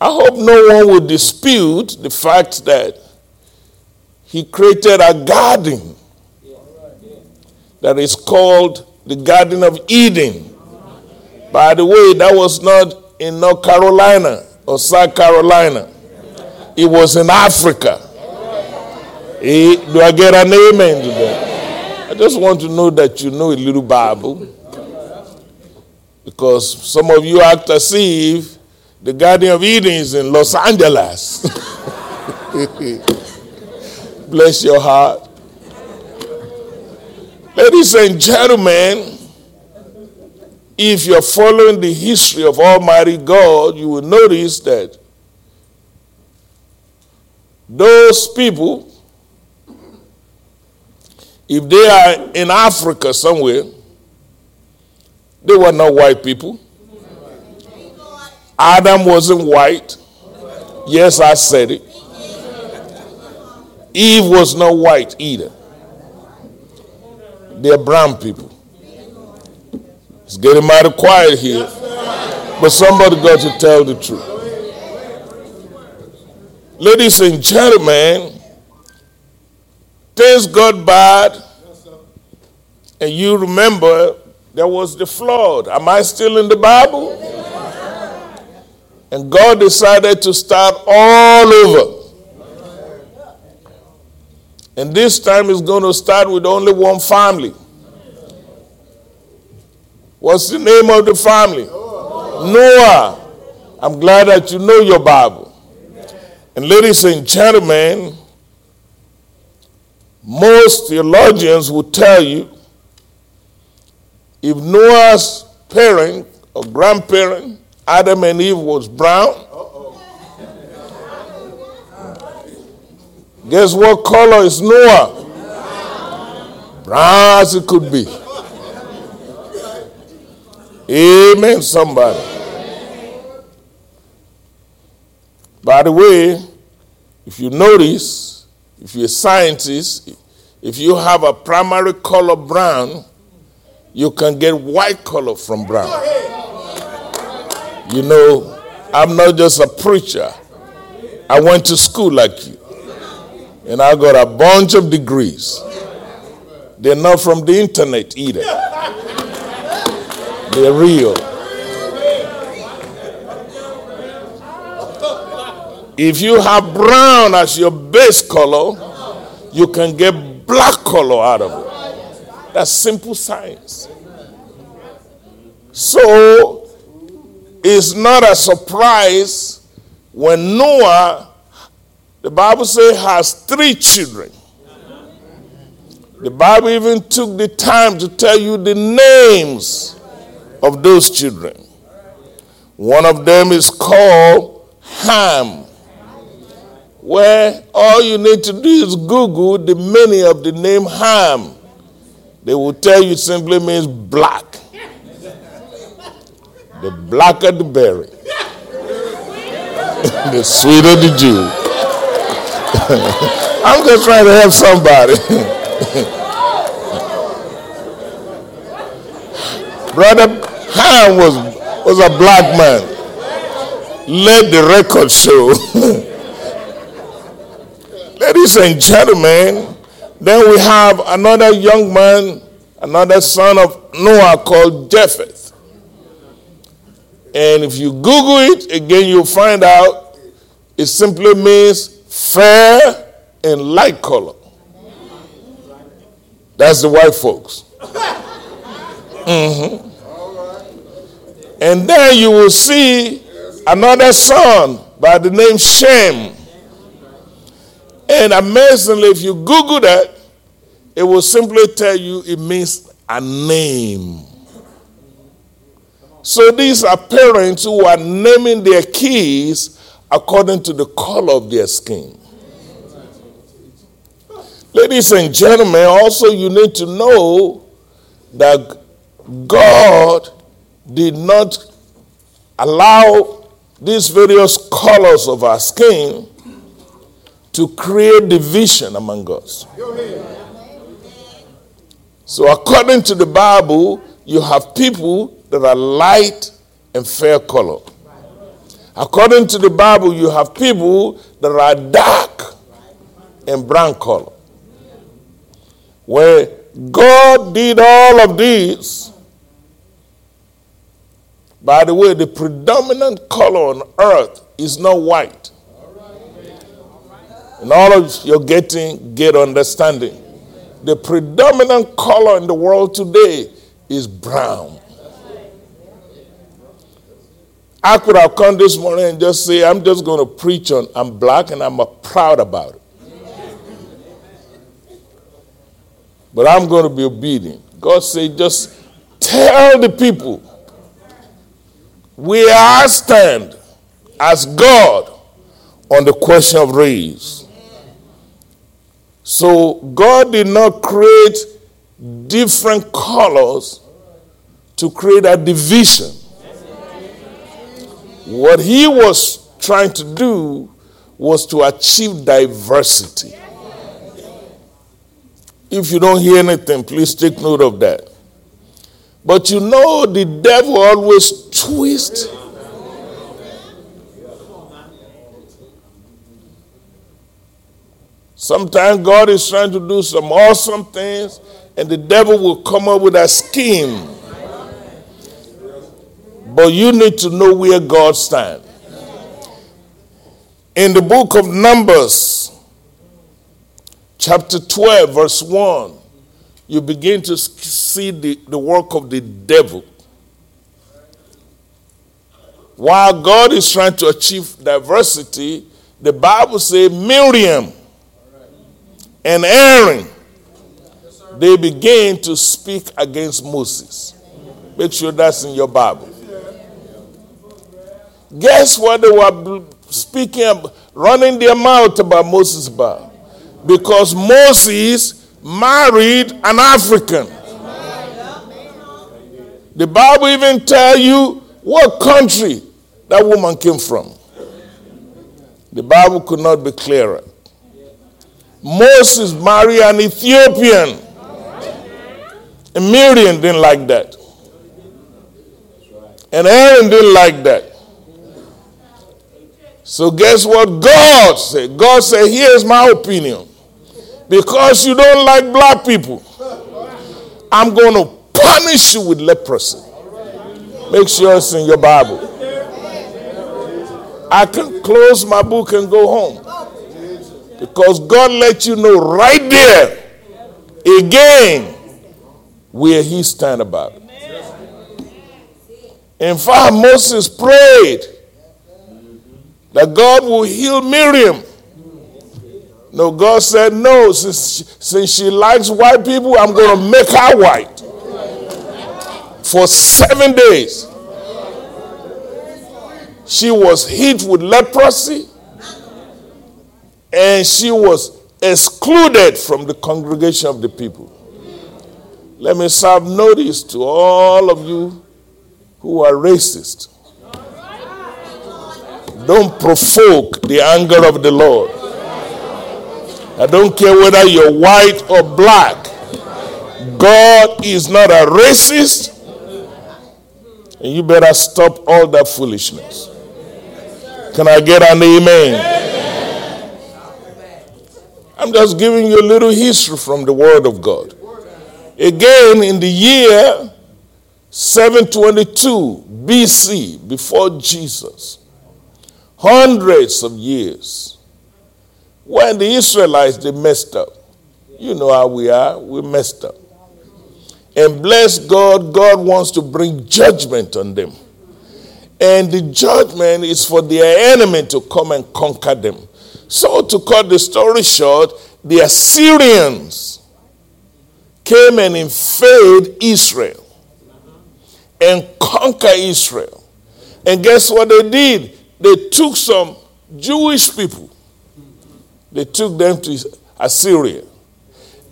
I hope no one will dispute the fact that he created a garden. that is called the Garden of Eden. By the way, that was not in North Carolina or South Carolina, it was in Africa. Eh, do I get an amen? I just want to know that you know a little Bible. Because some of you act as if the Garden of Eden is in Los Angeles. Bless your heart. Ladies and gentlemen, if you're following the history of Almighty God, you will notice that those people, if they are in Africa somewhere, they were not white people. Adam wasn't white. Yes, I said it. Eve was not white either. They're brown people. It's getting mighty quiet here. But somebody got to tell the truth. Ladies and gentlemen, things got bad. And you remember there was the flood. Am I still in the Bible? And God decided to start all over. And this time it's going to start with only one family. What's the name of the family? Noah. I'm glad that you know your Bible. And ladies and gentlemen, most theologians will tell you if Noah's parent or grandparent, Adam and Eve, was brown, guess what color is Noah? Brown as it could be. Amen, somebody. By the way, if you notice, if you're a scientist, if you have a primary color brown, you can get white color from brown. You know, I'm not just a preacher. I went to school like you. And I got a bunch of degrees. They're not from the internet either. They're real. If you have brown as your base color, you can get black color out of it. That's simple science. So it's not a surprise when Noah, the Bible says, has three children. The Bible even took the time to tell you the names of those children. One of them is called Ham, where all you need to do is Google the meaning of the name Ham. They will tell you simply means black. The blacker the berry, the sweeter the juice. I'm just trying to help somebody. Brother Ham was, was a black man. Let the record show. Ladies and gentlemen, then we have another young man, another son of Noah called Japheth. And if you Google it, again, you'll find out it simply means fair and light color. That's the white folks. Mm-hmm. And then you will see another son by the name Shem. And amazingly, if you Google that, it will simply tell you it means a name. So these are parents who are naming their kids according to the color of their skin. Ladies and gentlemen, also you need to know that God did not allow these various colors of our skin to create division among us. So, according to the Bible, you have people that are light and fair color. According to the Bible, you have people that are dark and brown color. Where God did all of these. By the way, the predominant color on earth is not white. Of you're getting, get understanding. The predominant color in the world today is brown. I could have come this morning and just say, I'm just going to preach on I'm black and I'm proud about it. But I'm going to be obedient. God said, just tell the people where I stand as God on the question of race. So God did not create different colors to create a division. What he was trying to do was to achieve diversity. If you don't hear anything, please take note of that. But you know, the devil always twists. Sometimes God is trying to do some awesome things, and the devil will come up with a scheme. But you need to know where God stands. In the book of Numbers, chapter 12, verse 1, you begin to see the, the work of the devil. While God is trying to achieve diversity, the Bible says Miriam and Aaron, they began to speak against Moses. Make sure that's in your Bible. Guess what they were speaking, running their mouth about Moses about? Because Moses married an African. The Bible even tell you what country that woman came from. The Bible could not be clearer. Moses married an Ethiopian. And Miriam didn't like that. And Aaron didn't like that. So guess what God said? God said, here's my opinion. Because you don't like black people, I'm going to punish you with leprosy. Make sure it's in your Bible. I can close my book and go home. Because God let you know right there again where he stand about. In fact, Moses prayed that God will heal Miriam. No, God said, no, since, since she likes white people, I'm going to make her white. For seven days, she was hit with leprosy and she was excluded from the congregation of the people. Let me serve notice to all of you who are racist. Don't provoke the anger of the Lord. I don't care whether you're white or black. God is not a racist. And you better stop all that foolishness. Can I get an amen? I'm just giving you a little history from the Word of God. Again, in the year 722 BC, before Jesus, hundreds of years, when the Israelites they messed up. You know how we are, we messed up. And bless God, God wants to bring judgment on them. And the judgment is for their enemy to come and conquer them. So, to cut the story short, the Assyrians came and invade Israel and conquer Israel. And guess what they did? They took some Jewish people, they took them to Assyria.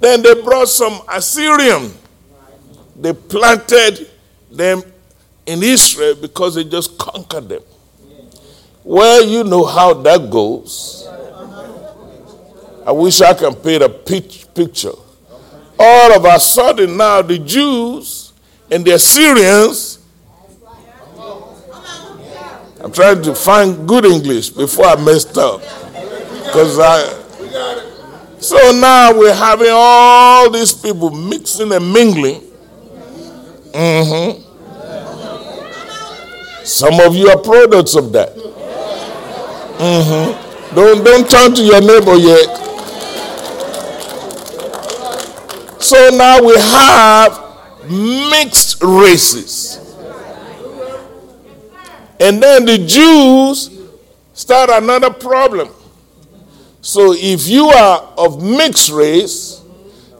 Then they brought some Assyrian, they planted them in Israel because they just conquered them. Well, you know how that goes. I wish I can paint a picture. All of a sudden, now the Jews and the Assyrians. I'm trying to find good English before I messed up. Because I. So now we're having all these people mixing and mingling. Mm-hmm. Some of you are products of that. Mm-hmm. Don't don't turn to your neighbor yet. So now we have mixed races. And then the Jews start another problem. So if you are of mixed race,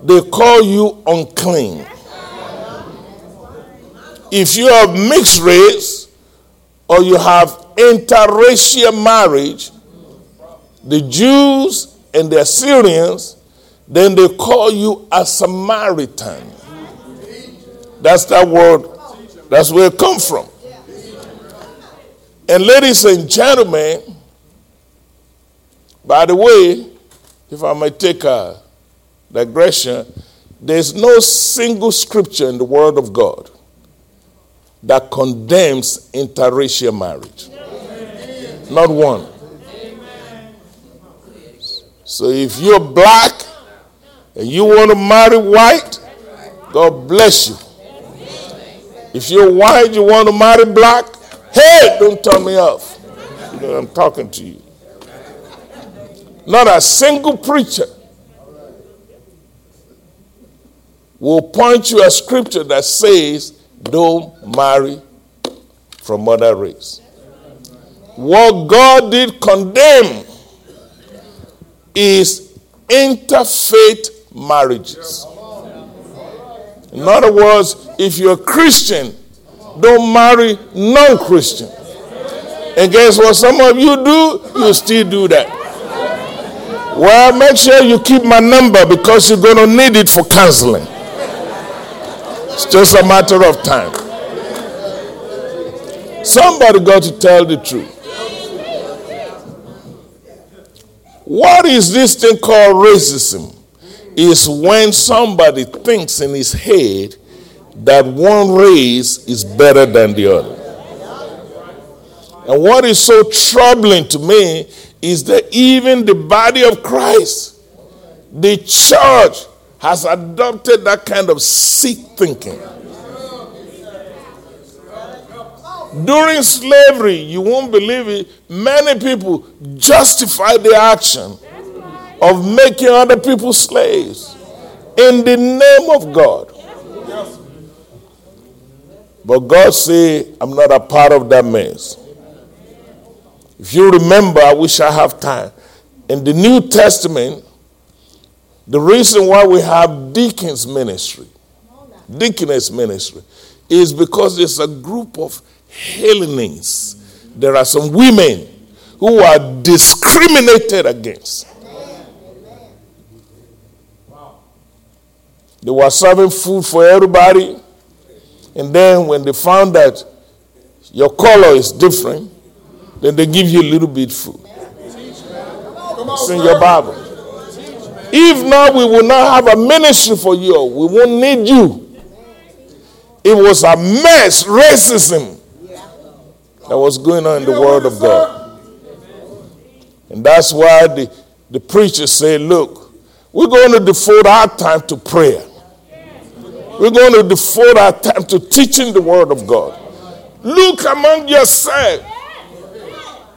they call you unclean. If you are of mixed race or you have interracial marriage, the Jews and the Assyrians, then they call you a Samaritan. That's that word, that's where it comes from. And ladies and gentlemen, by the way, if I may take a digression, there's no single scripture in the Word of God that condemns interracial marriage. Not one. So if you're black and you want to marry white, God bless you. If you're white, you want to marry black, hey, don't turn me off. I'm talking to you. Not a single preacher will point you a scripture that says, don't marry from other race. What God did condemn is interfaith marriages. In other words, if you're a Christian, don't marry non Christian. And guess what? Some of you do, you still do that. Well, make sure you keep my number because you're going to need it for counseling. It's just a matter of time. Somebody got to tell the truth. What is this thing called racism? Is when somebody thinks in his head that one race is better than the other. And what is so troubling to me is that even the body of Christ, the church, has adopted that kind of sick thinking. During slavery, you won't believe it, many people justified the action of making other people slaves in the name of God. But God said, I'm not a part of that mess. If you remember, I wish I have time. In the New Testament, the reason why we have deacons ministry, deaconess ministry, is because there's a group of Hellenists. There are some women who are discriminated against. They were serving food for everybody. And then when they found that your color is different, then they give you a little bit food. It's in your Bible. If not, we will not have a ministry for you. We won't need you. It was a mess, racism that was going on in the Word of God. And that's why the, the preacher said, Look, we're going to devote our time to prayer. We're going to devote our time to teaching the Word of God. Look among yourselves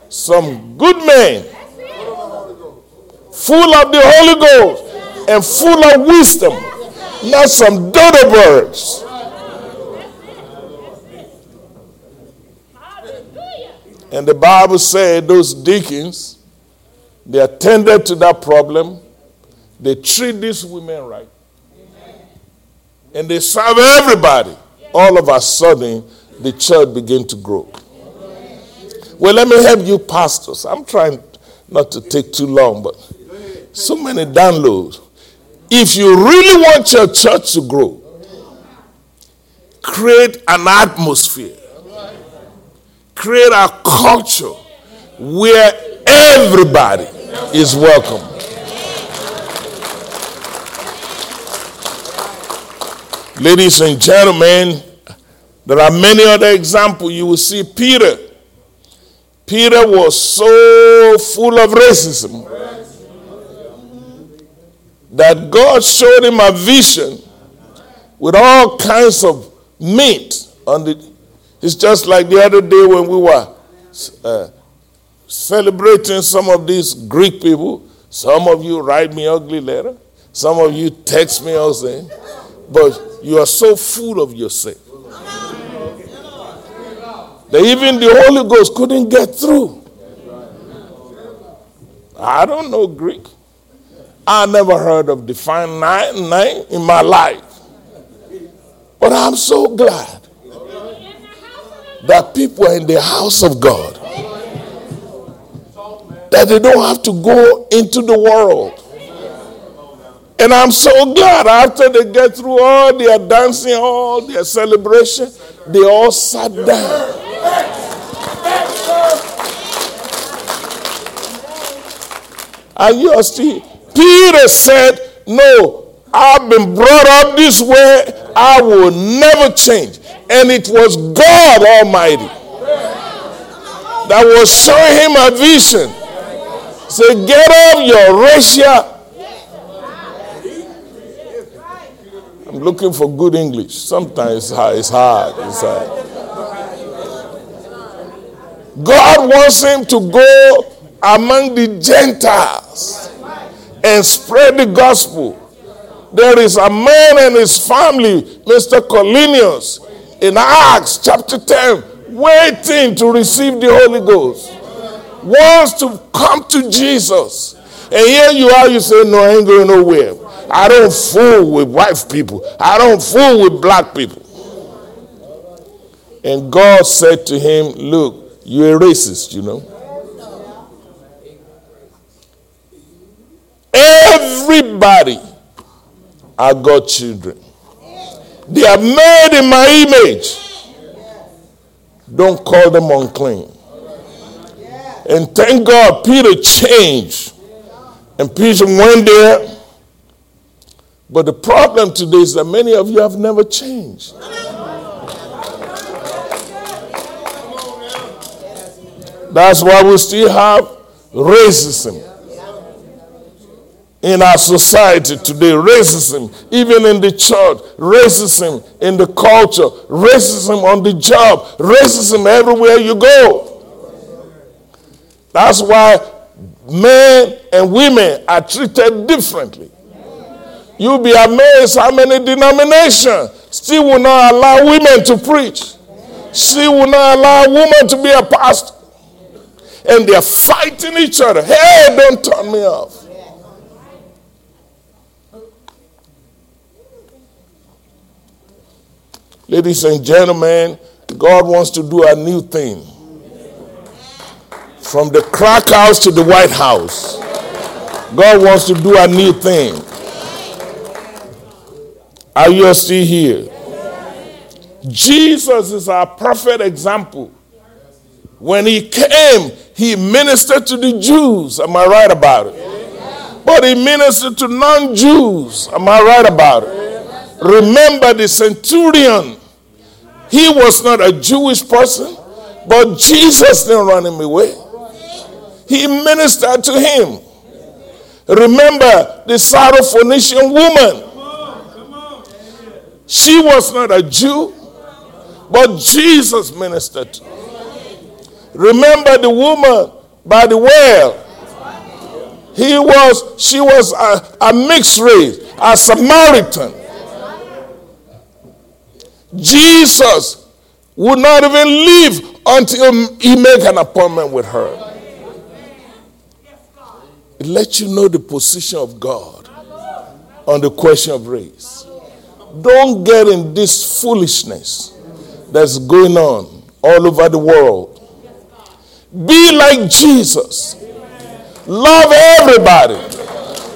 some good men, full of the Holy Ghost and full of wisdom, not some dodo birds. And the Bible said those deacons, they attended to that problem. They treat these women right. And they serve everybody. All of a sudden, the church began to grow. Well, let me help you, pastors. I'm trying not to take too long, but so many downloads. If you really want your church to grow, create an atmosphere, create a culture where everybody is welcome. Ladies and gentlemen, there are many other examples. You will see Peter. Peter was so full of racism that God showed him a vision with all kinds of meat on the. It's just like the other day when we were uh, celebrating some of these Greek people. Some of you write me ugly letter. Some of you text me all saying, but you are so full of yourself that even the Holy Ghost couldn't get through. I don't know Greek. I never heard of divine nine in my life. But I'm so glad that people are in the house of God. That they don't have to go into the world. And I'm so glad after they get through all their dancing, all their celebration, they all sat down. And you are still, Peter said, No, I've been brought up this way. I will never change. And it was God Almighty that was showing him a vision. Say, get off your racial. I'm looking for good English. Sometimes it's hard. It's hard. God wants him to go among the Gentiles and spread the gospel. There is a man and his family, Mr. Cornelius, in Acts chapter 10, waiting to receive the Holy Ghost. Wants to come to Jesus. And here you are, you say, No, I ain't going nowhere. I don't fool with white people, I don't fool with black people. And God said to him, Look, you're a racist, you know. Everybody I got children. They are made in my image. Don't call them unclean. And thank God Peter changed. And Peter went there. But the problem today is that many of you have never changed. That's why we still have racism in our society today racism, even in the church, racism in the culture, racism on the job, racism everywhere you go. That's why men and women are treated differently. You'll be amazed how many denominations still will not allow women to preach, still will not allow women to be a pastor. And they're fighting each other. Hey, don't turn me off. Ladies and gentlemen, God wants to do a new thing. From the crack house to the White House, God wants to do a new thing. Are you still here? Jesus is our perfect example. When he came, he ministered to the Jews. Am I right about it? But he ministered to non Jews. Am I right about it? Remember the centurion. He was not a Jewish person, but Jesus didn't run him away. He ministered to him. Remember the Syrophoenician woman. She was not a Jew, but Jesus ministered. Remember the woman by the well. He was, she was a, a mixed race, a Samaritan. Jesus would not even leave until he make an appointment with her. It lets you know the position of God on the question of race. Don't get in this foolishness that's going on all over the world. Be like Jesus. Love everybody.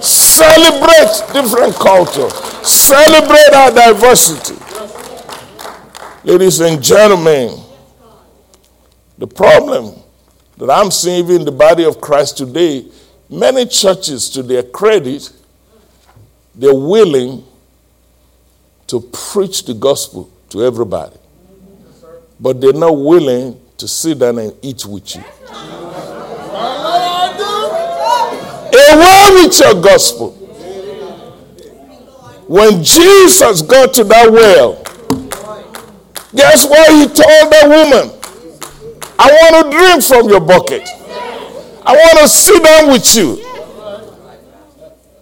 Celebrate different culture. Celebrate our diversity. Ladies and gentlemen, the problem that I'm seeing in the body of Christ today, many churches, to their credit, they're willing to preach the gospel to everybody. But they're not willing to sit down and eat with you. Away with your gospel. When Jesus got to that well, guess what he told that woman? I want to drink from your bucket. I want to sit down with you.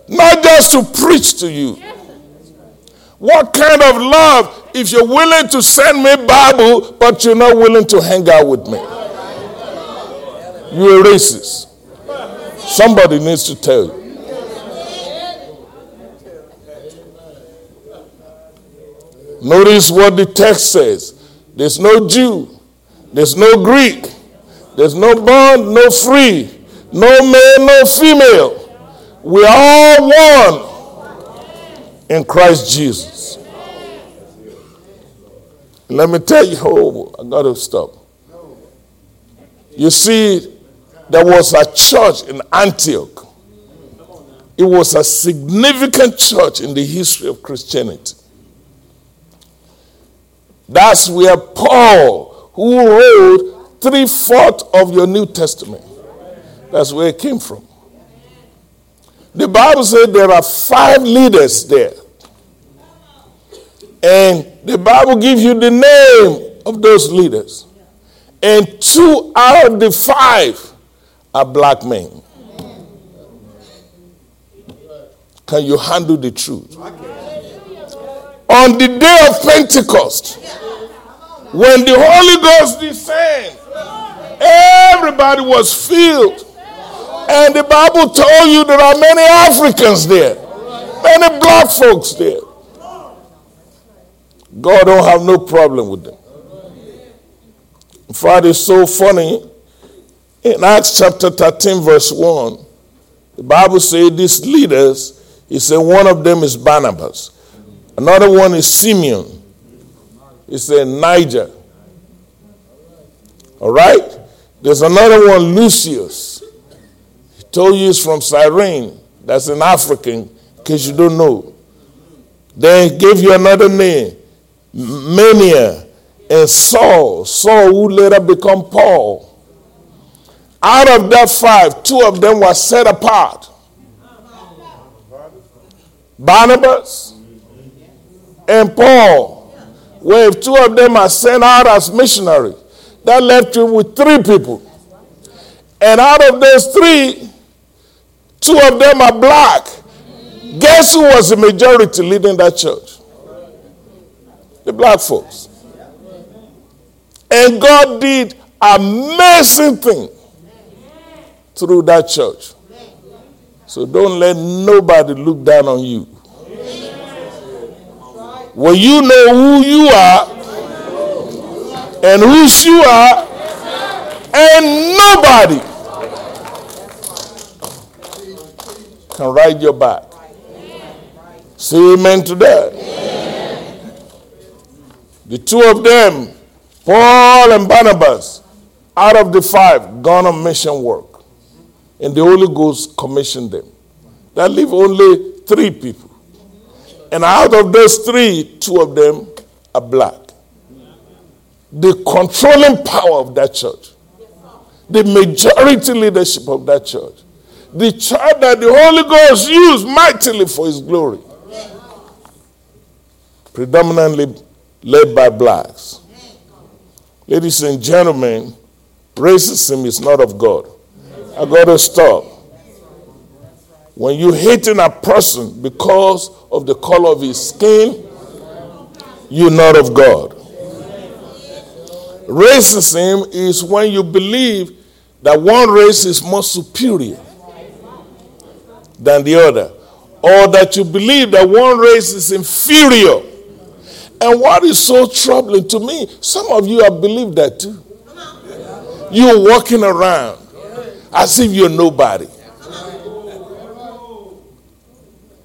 Not just to preach to you. What kind of love if you're willing to send me Bible, but you're not willing to hang out with me? You're a racist. Somebody needs to tell you. Notice what the text says. There's no Jew, there's no Greek, there's no bond, no free, no male, no female. We are all one in Christ Jesus. Let me tell you, oh, I got to stop. You see, there was a church in Antioch. It was a significant church in the history of Christianity. That's where Paul, who wrote three fourths of your New Testament, that's where it came from. The Bible said there are five leaders there. And the Bible gives you the name of those leaders. And two out of the five are black men. Can you handle the truth? On the day of Pentecost, when the Holy Ghost descended, everybody was filled. And the Bible told you there are many Africans there, many black folks there. God don't have no problem with them. In fact, it's so funny. In Acts chapter 13, verse 1, the Bible says these leaders, he said one of them is Barnabas. Another one is Simeon. He said Niger. All right? There's another one, Lucius. He told you he's from Cyrene. That's an African, case you don't know. They he gave you another name, Manaen and Saul. Saul, who later become Paul. Out of that five, two of them were set apart. Barnabas and Paul. Well, if two of them are sent out as missionaries, that left you with three people. And out of those three, two of them are black. Guess who was the majority leading that church? The black folks. And God did amazing thing through that church. So don't let nobody look down on you. When you know who you are and whose you are, and nobody can ride your back. Say amen to that. The two of them, Paul and Barnabas, out of the five, gone on mission work. And the Holy Ghost commissioned them. That leave only three people. And out of those three, two of them are black. The controlling power of that church, the majority leadership of that church, the church that the Holy Ghost used mightily for his glory, predominantly led by blacks. Ladies and gentlemen, racism is not of God. I got to stop. When you're hating a person because of the color of his skin, you're not of God. Racism is when you believe that one race is more superior than the other, or that you believe that one race is inferior. And what is so troubling to me, some of you have believed that too. You're walking around as if you're nobody.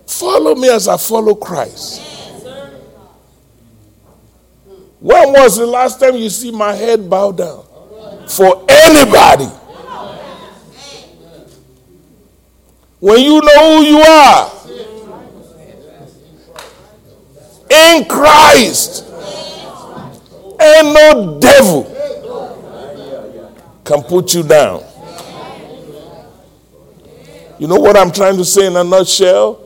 Follow me as I follow Christ. When was the last time you see my head bow down? For anybody. When you know who you are in Christ, and no devil can put you down. You know what I'm trying to say in a nutshell?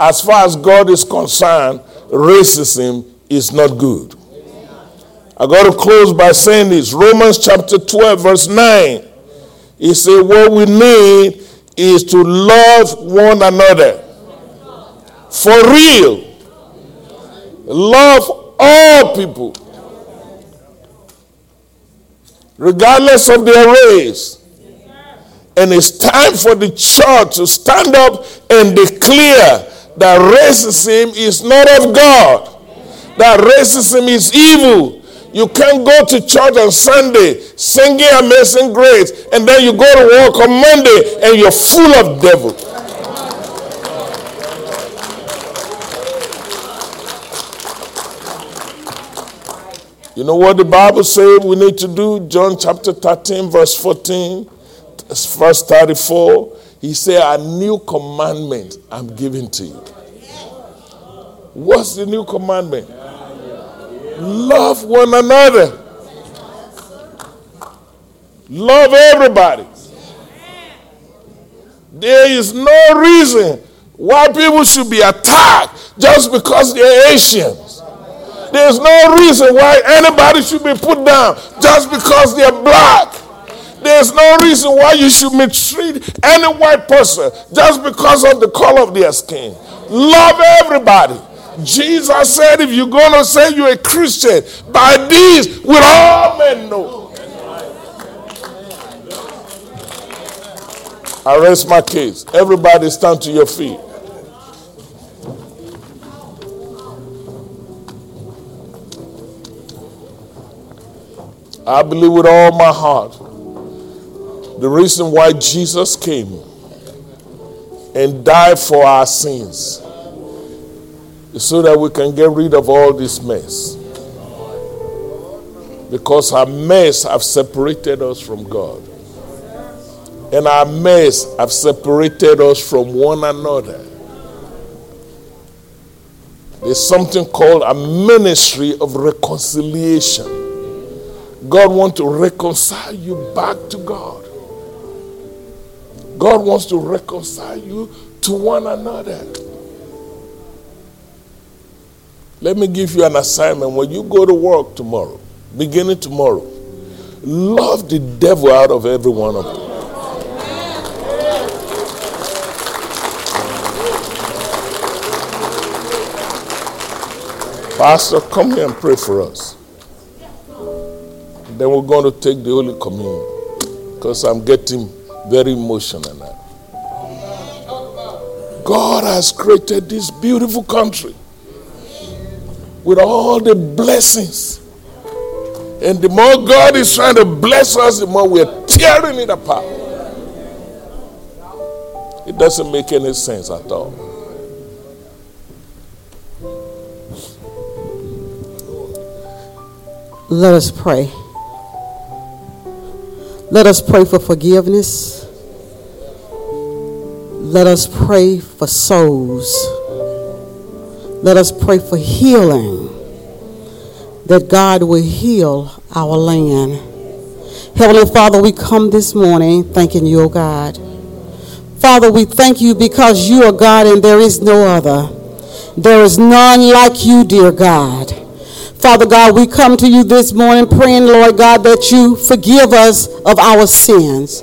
as far as God is concerned, racism is not good. I got to close by saying this Romans chapter 12, verse 9. He said, What we need is to love one another. For real. Love all people, regardless of their race. And it's time for the church to stand up and declare that racism is not of God, that racism is evil. You can't go to church on Sunday singing Amazing Grace, and then you go to work on Monday and you're full of devil. You know what the Bible says we need to do? John chapter 13, verse 14, verse 34. He said, A new commandment I'm giving to you. What's the new commandment? Love one another. Love everybody. There is no reason why people should be attacked just because they're Asians. There's no reason why anybody should be put down just because they're black. There's no reason why you should mistreat any white person just because of the color of their skin. Love everybody. Jesus said, if you're going to say you're a Christian, by these will all men know. I rest my case. Everybody stand to your feet. I believe with all my heart the reason why Jesus came and died for our sins so that we can get rid of all this mess. Because our mess have separated us from God. And our mess have separated us from one another. There's something called a ministry of reconciliation. God wants to reconcile you back to God. God wants to reconcile you to one another. Let me give you an assignment. When you go to work tomorrow, beginning tomorrow, love the devil out of every one of them. Pastor, come here and pray for us. Then we're going to take the Holy Communion because I'm getting very emotional now. God has created this beautiful country with all the blessings. And the more God is trying to bless us, the more we're tearing it apart. It doesn't make any sense at all. Let us pray. Let us pray for forgiveness. Let us pray for souls. Let us pray for healing. That God will heal our land. Heavenly Father, we come this morning thanking you, O God. Father, we thank you because you are God and there is no other. There is none like you, dear God. Father God, we come to you this morning praying, Lord God, that you forgive us of our sins.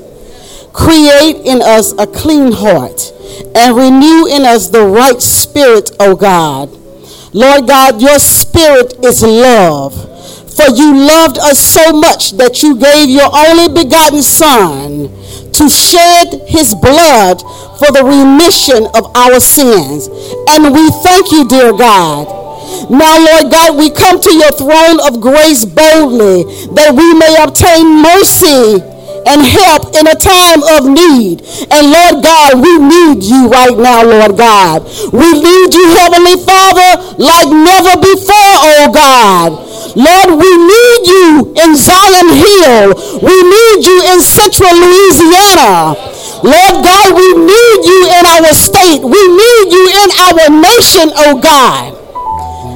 Create in us a clean heart and renew in us the right spirit, O God. Lord God, your spirit is love. For you loved us so much that you gave your only begotten Son to shed his blood for the remission of our sins. And we thank you, dear God. Now, Lord God, we come to your throne of grace boldly that we may obtain mercy and help in a time of need. And Lord God, we need you right now, Lord God. We need you, Heavenly Father, like never before, oh God. Lord, we need you in Zion Hill. We need you in central Louisiana. Lord God, we need you in our state. We need you in our nation, oh God.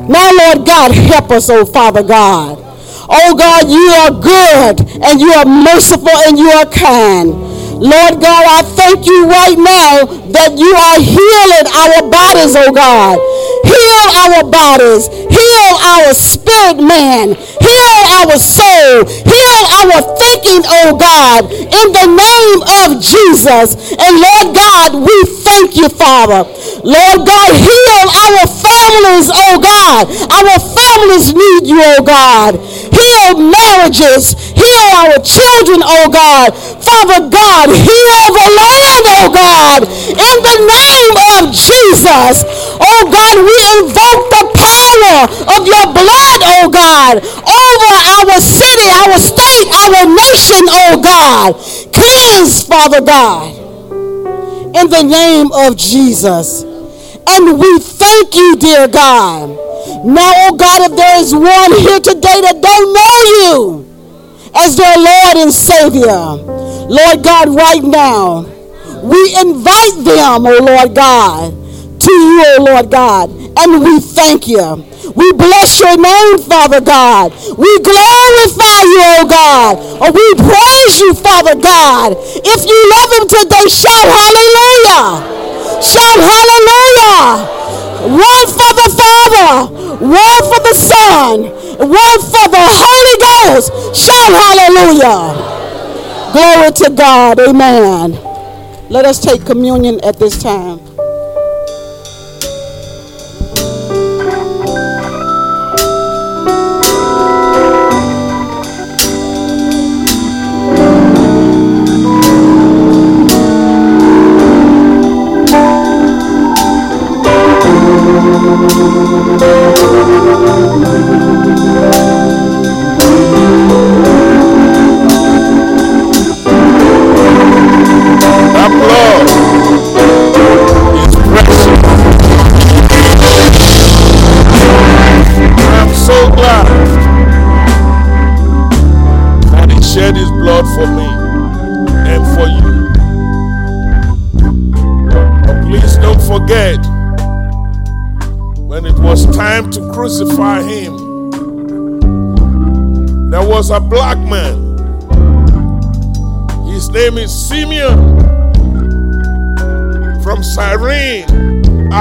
Now, Lord God, help us, oh Father God. Oh God, you are good and you are merciful and you are kind. Lord God, I thank you right now that you are healing our bodies, oh God. Heal our bodies. Heal our spirit man. Heal our soul. Heal our thinking, oh God, in the name of Jesus. And Lord God, we thank you, Father. Lord God, heal our families, oh God. Our families need you, oh God. Heal marriages. Heal our children, oh God. Father God, heal the land, oh God. In the name of Jesus. Oh God, we invoke the power of your blood, oh God, over our city, our state, our nation, oh God. Cleanse, Father God. In the name of Jesus. And we thank you, dear God. Now, oh God, if there is one here today that don't know you as their Lord and Savior, Lord God, right now, we invite them, oh Lord God, to you, oh Lord God, and we thank you. We bless your name, Father God. We glorify you, oh God. Or we praise you, Father God. If you love him today, shout hallelujah. Shout hallelujah. One for the Father, one for the Son, one for the Holy Ghost. Shout hallelujah. Glory to God. Amen. Let us take communion at this time.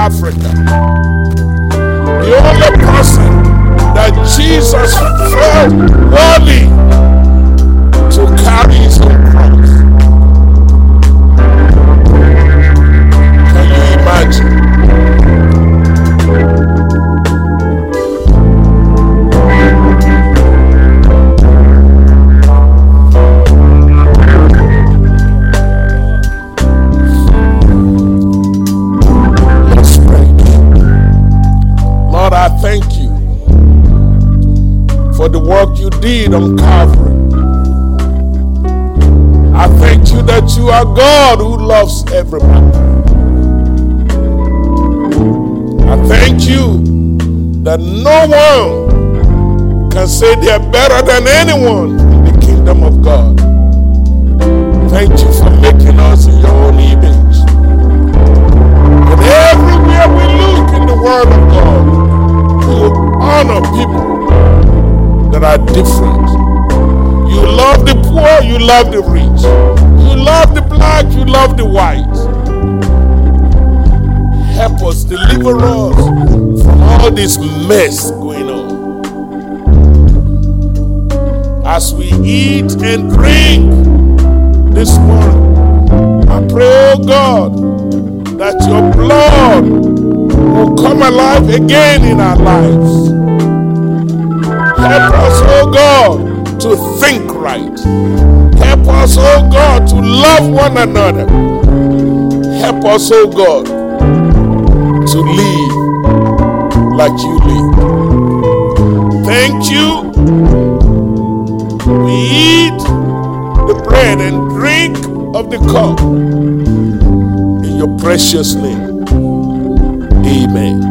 Africa. The only person that Jesus felt worthy to carry his on Calvary. I thank you that you are God who loves everybody. I thank you that no one can say they're better than anyone in the kingdom of God. Thank you for making us in your own image. And everywhere we look in the Word of God, you honor people that are different. You love the poor, you love the rich. You love the black, you love the white. Help us, deliver us from all this mess going on. As we eat and drink this morning, I pray, oh God, that your blood will come alive again in our lives. Help us, oh God, to think right. Help us, oh God, to love one another. Help us, oh God, to live like you live. Thank you. We eat the bread and drink of the cup in your precious name. Amen.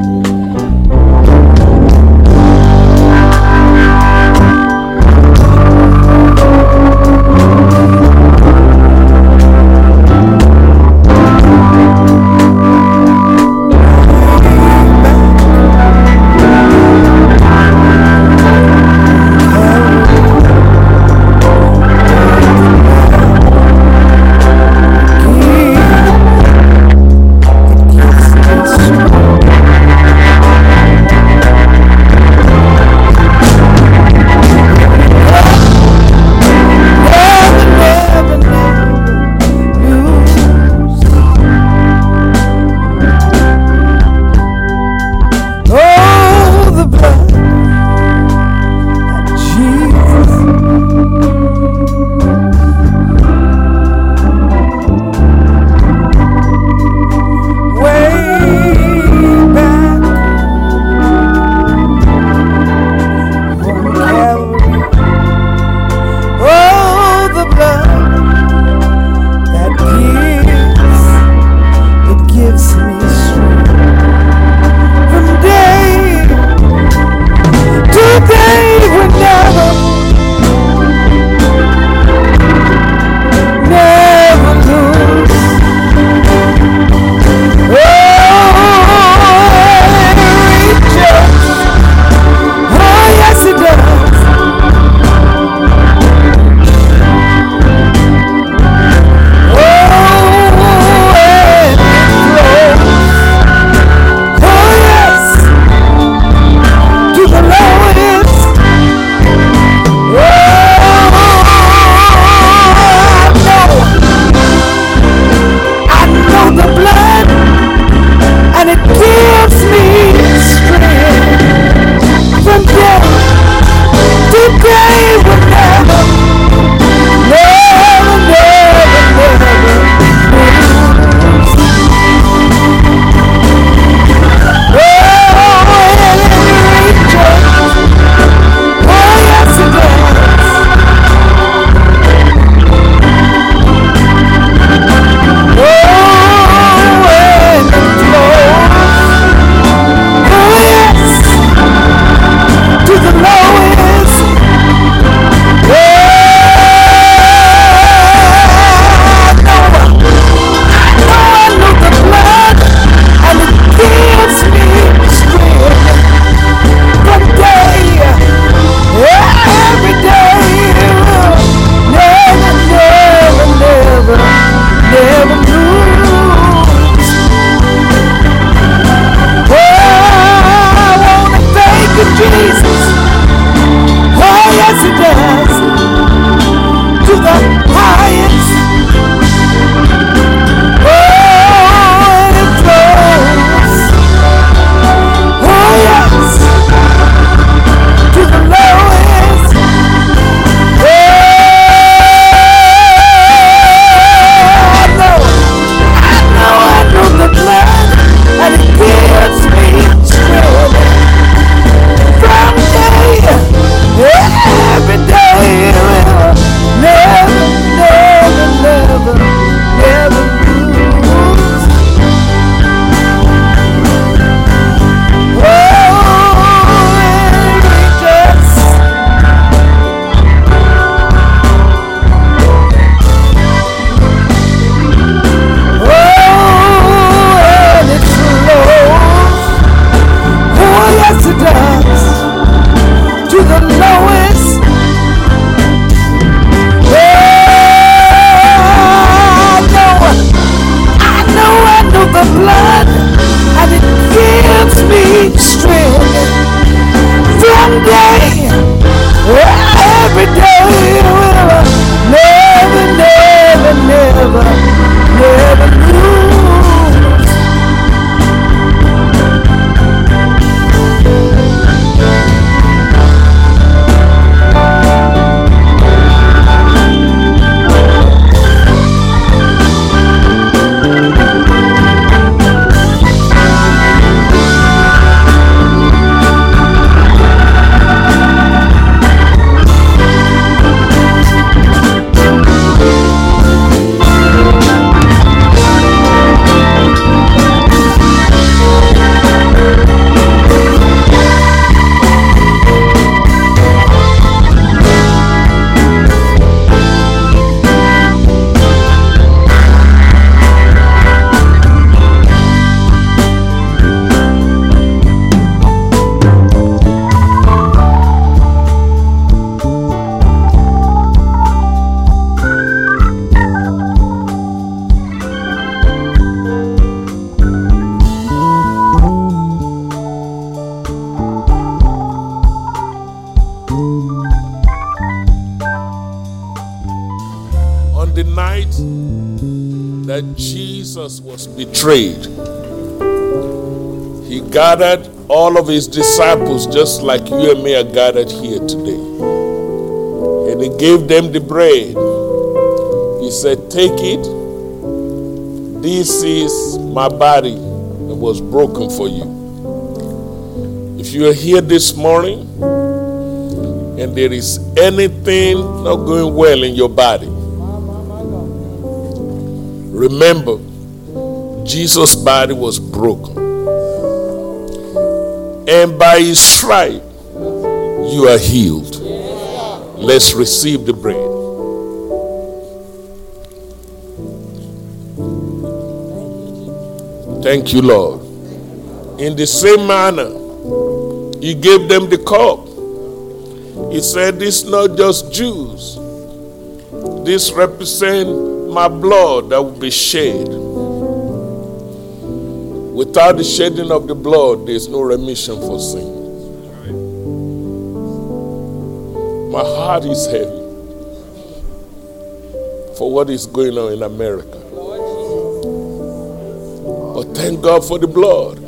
Gathered all of his disciples just like you and me are gathered here today. And he gave them the bread. He said, Take it. This is my body that was broken for you. If you are here this morning and there is anything not going well in your body, remember Jesus' body was broken. And by his stripe, you are healed. Let's receive the bread. Thank you, Lord. In the same manner, he gave them the cup. He said, This is not just Jews. This represents my blood that will be shed. Without the shedding of the blood, there is no remission for sin. My heart is heavy for what is going on in America. But thank God for the blood.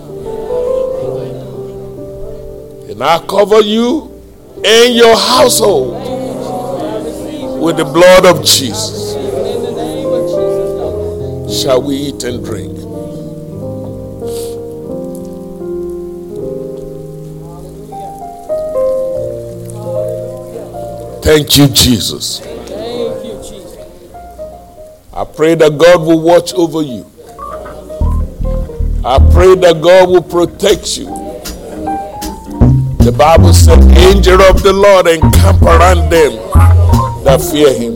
And I cover you and your household with the blood of Jesus. Shall we eat and drink? Thank you, Jesus. I pray that God will watch over you. I pray that God will protect you. The Bible said, Angel of the Lord encamp around them that fear him.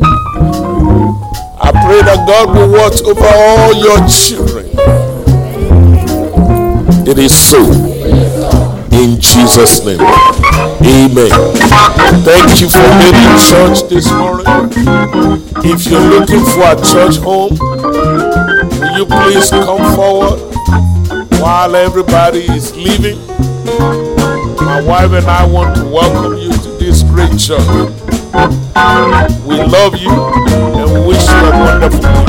I pray that God will watch over all your children. It is so. In Jesus' name. Amen. Thank you for being in church this morning. If you're looking for a church home, will you please come forward while everybody is leaving? My wife and I want to welcome you to this great church. We love you and wish you a wonderful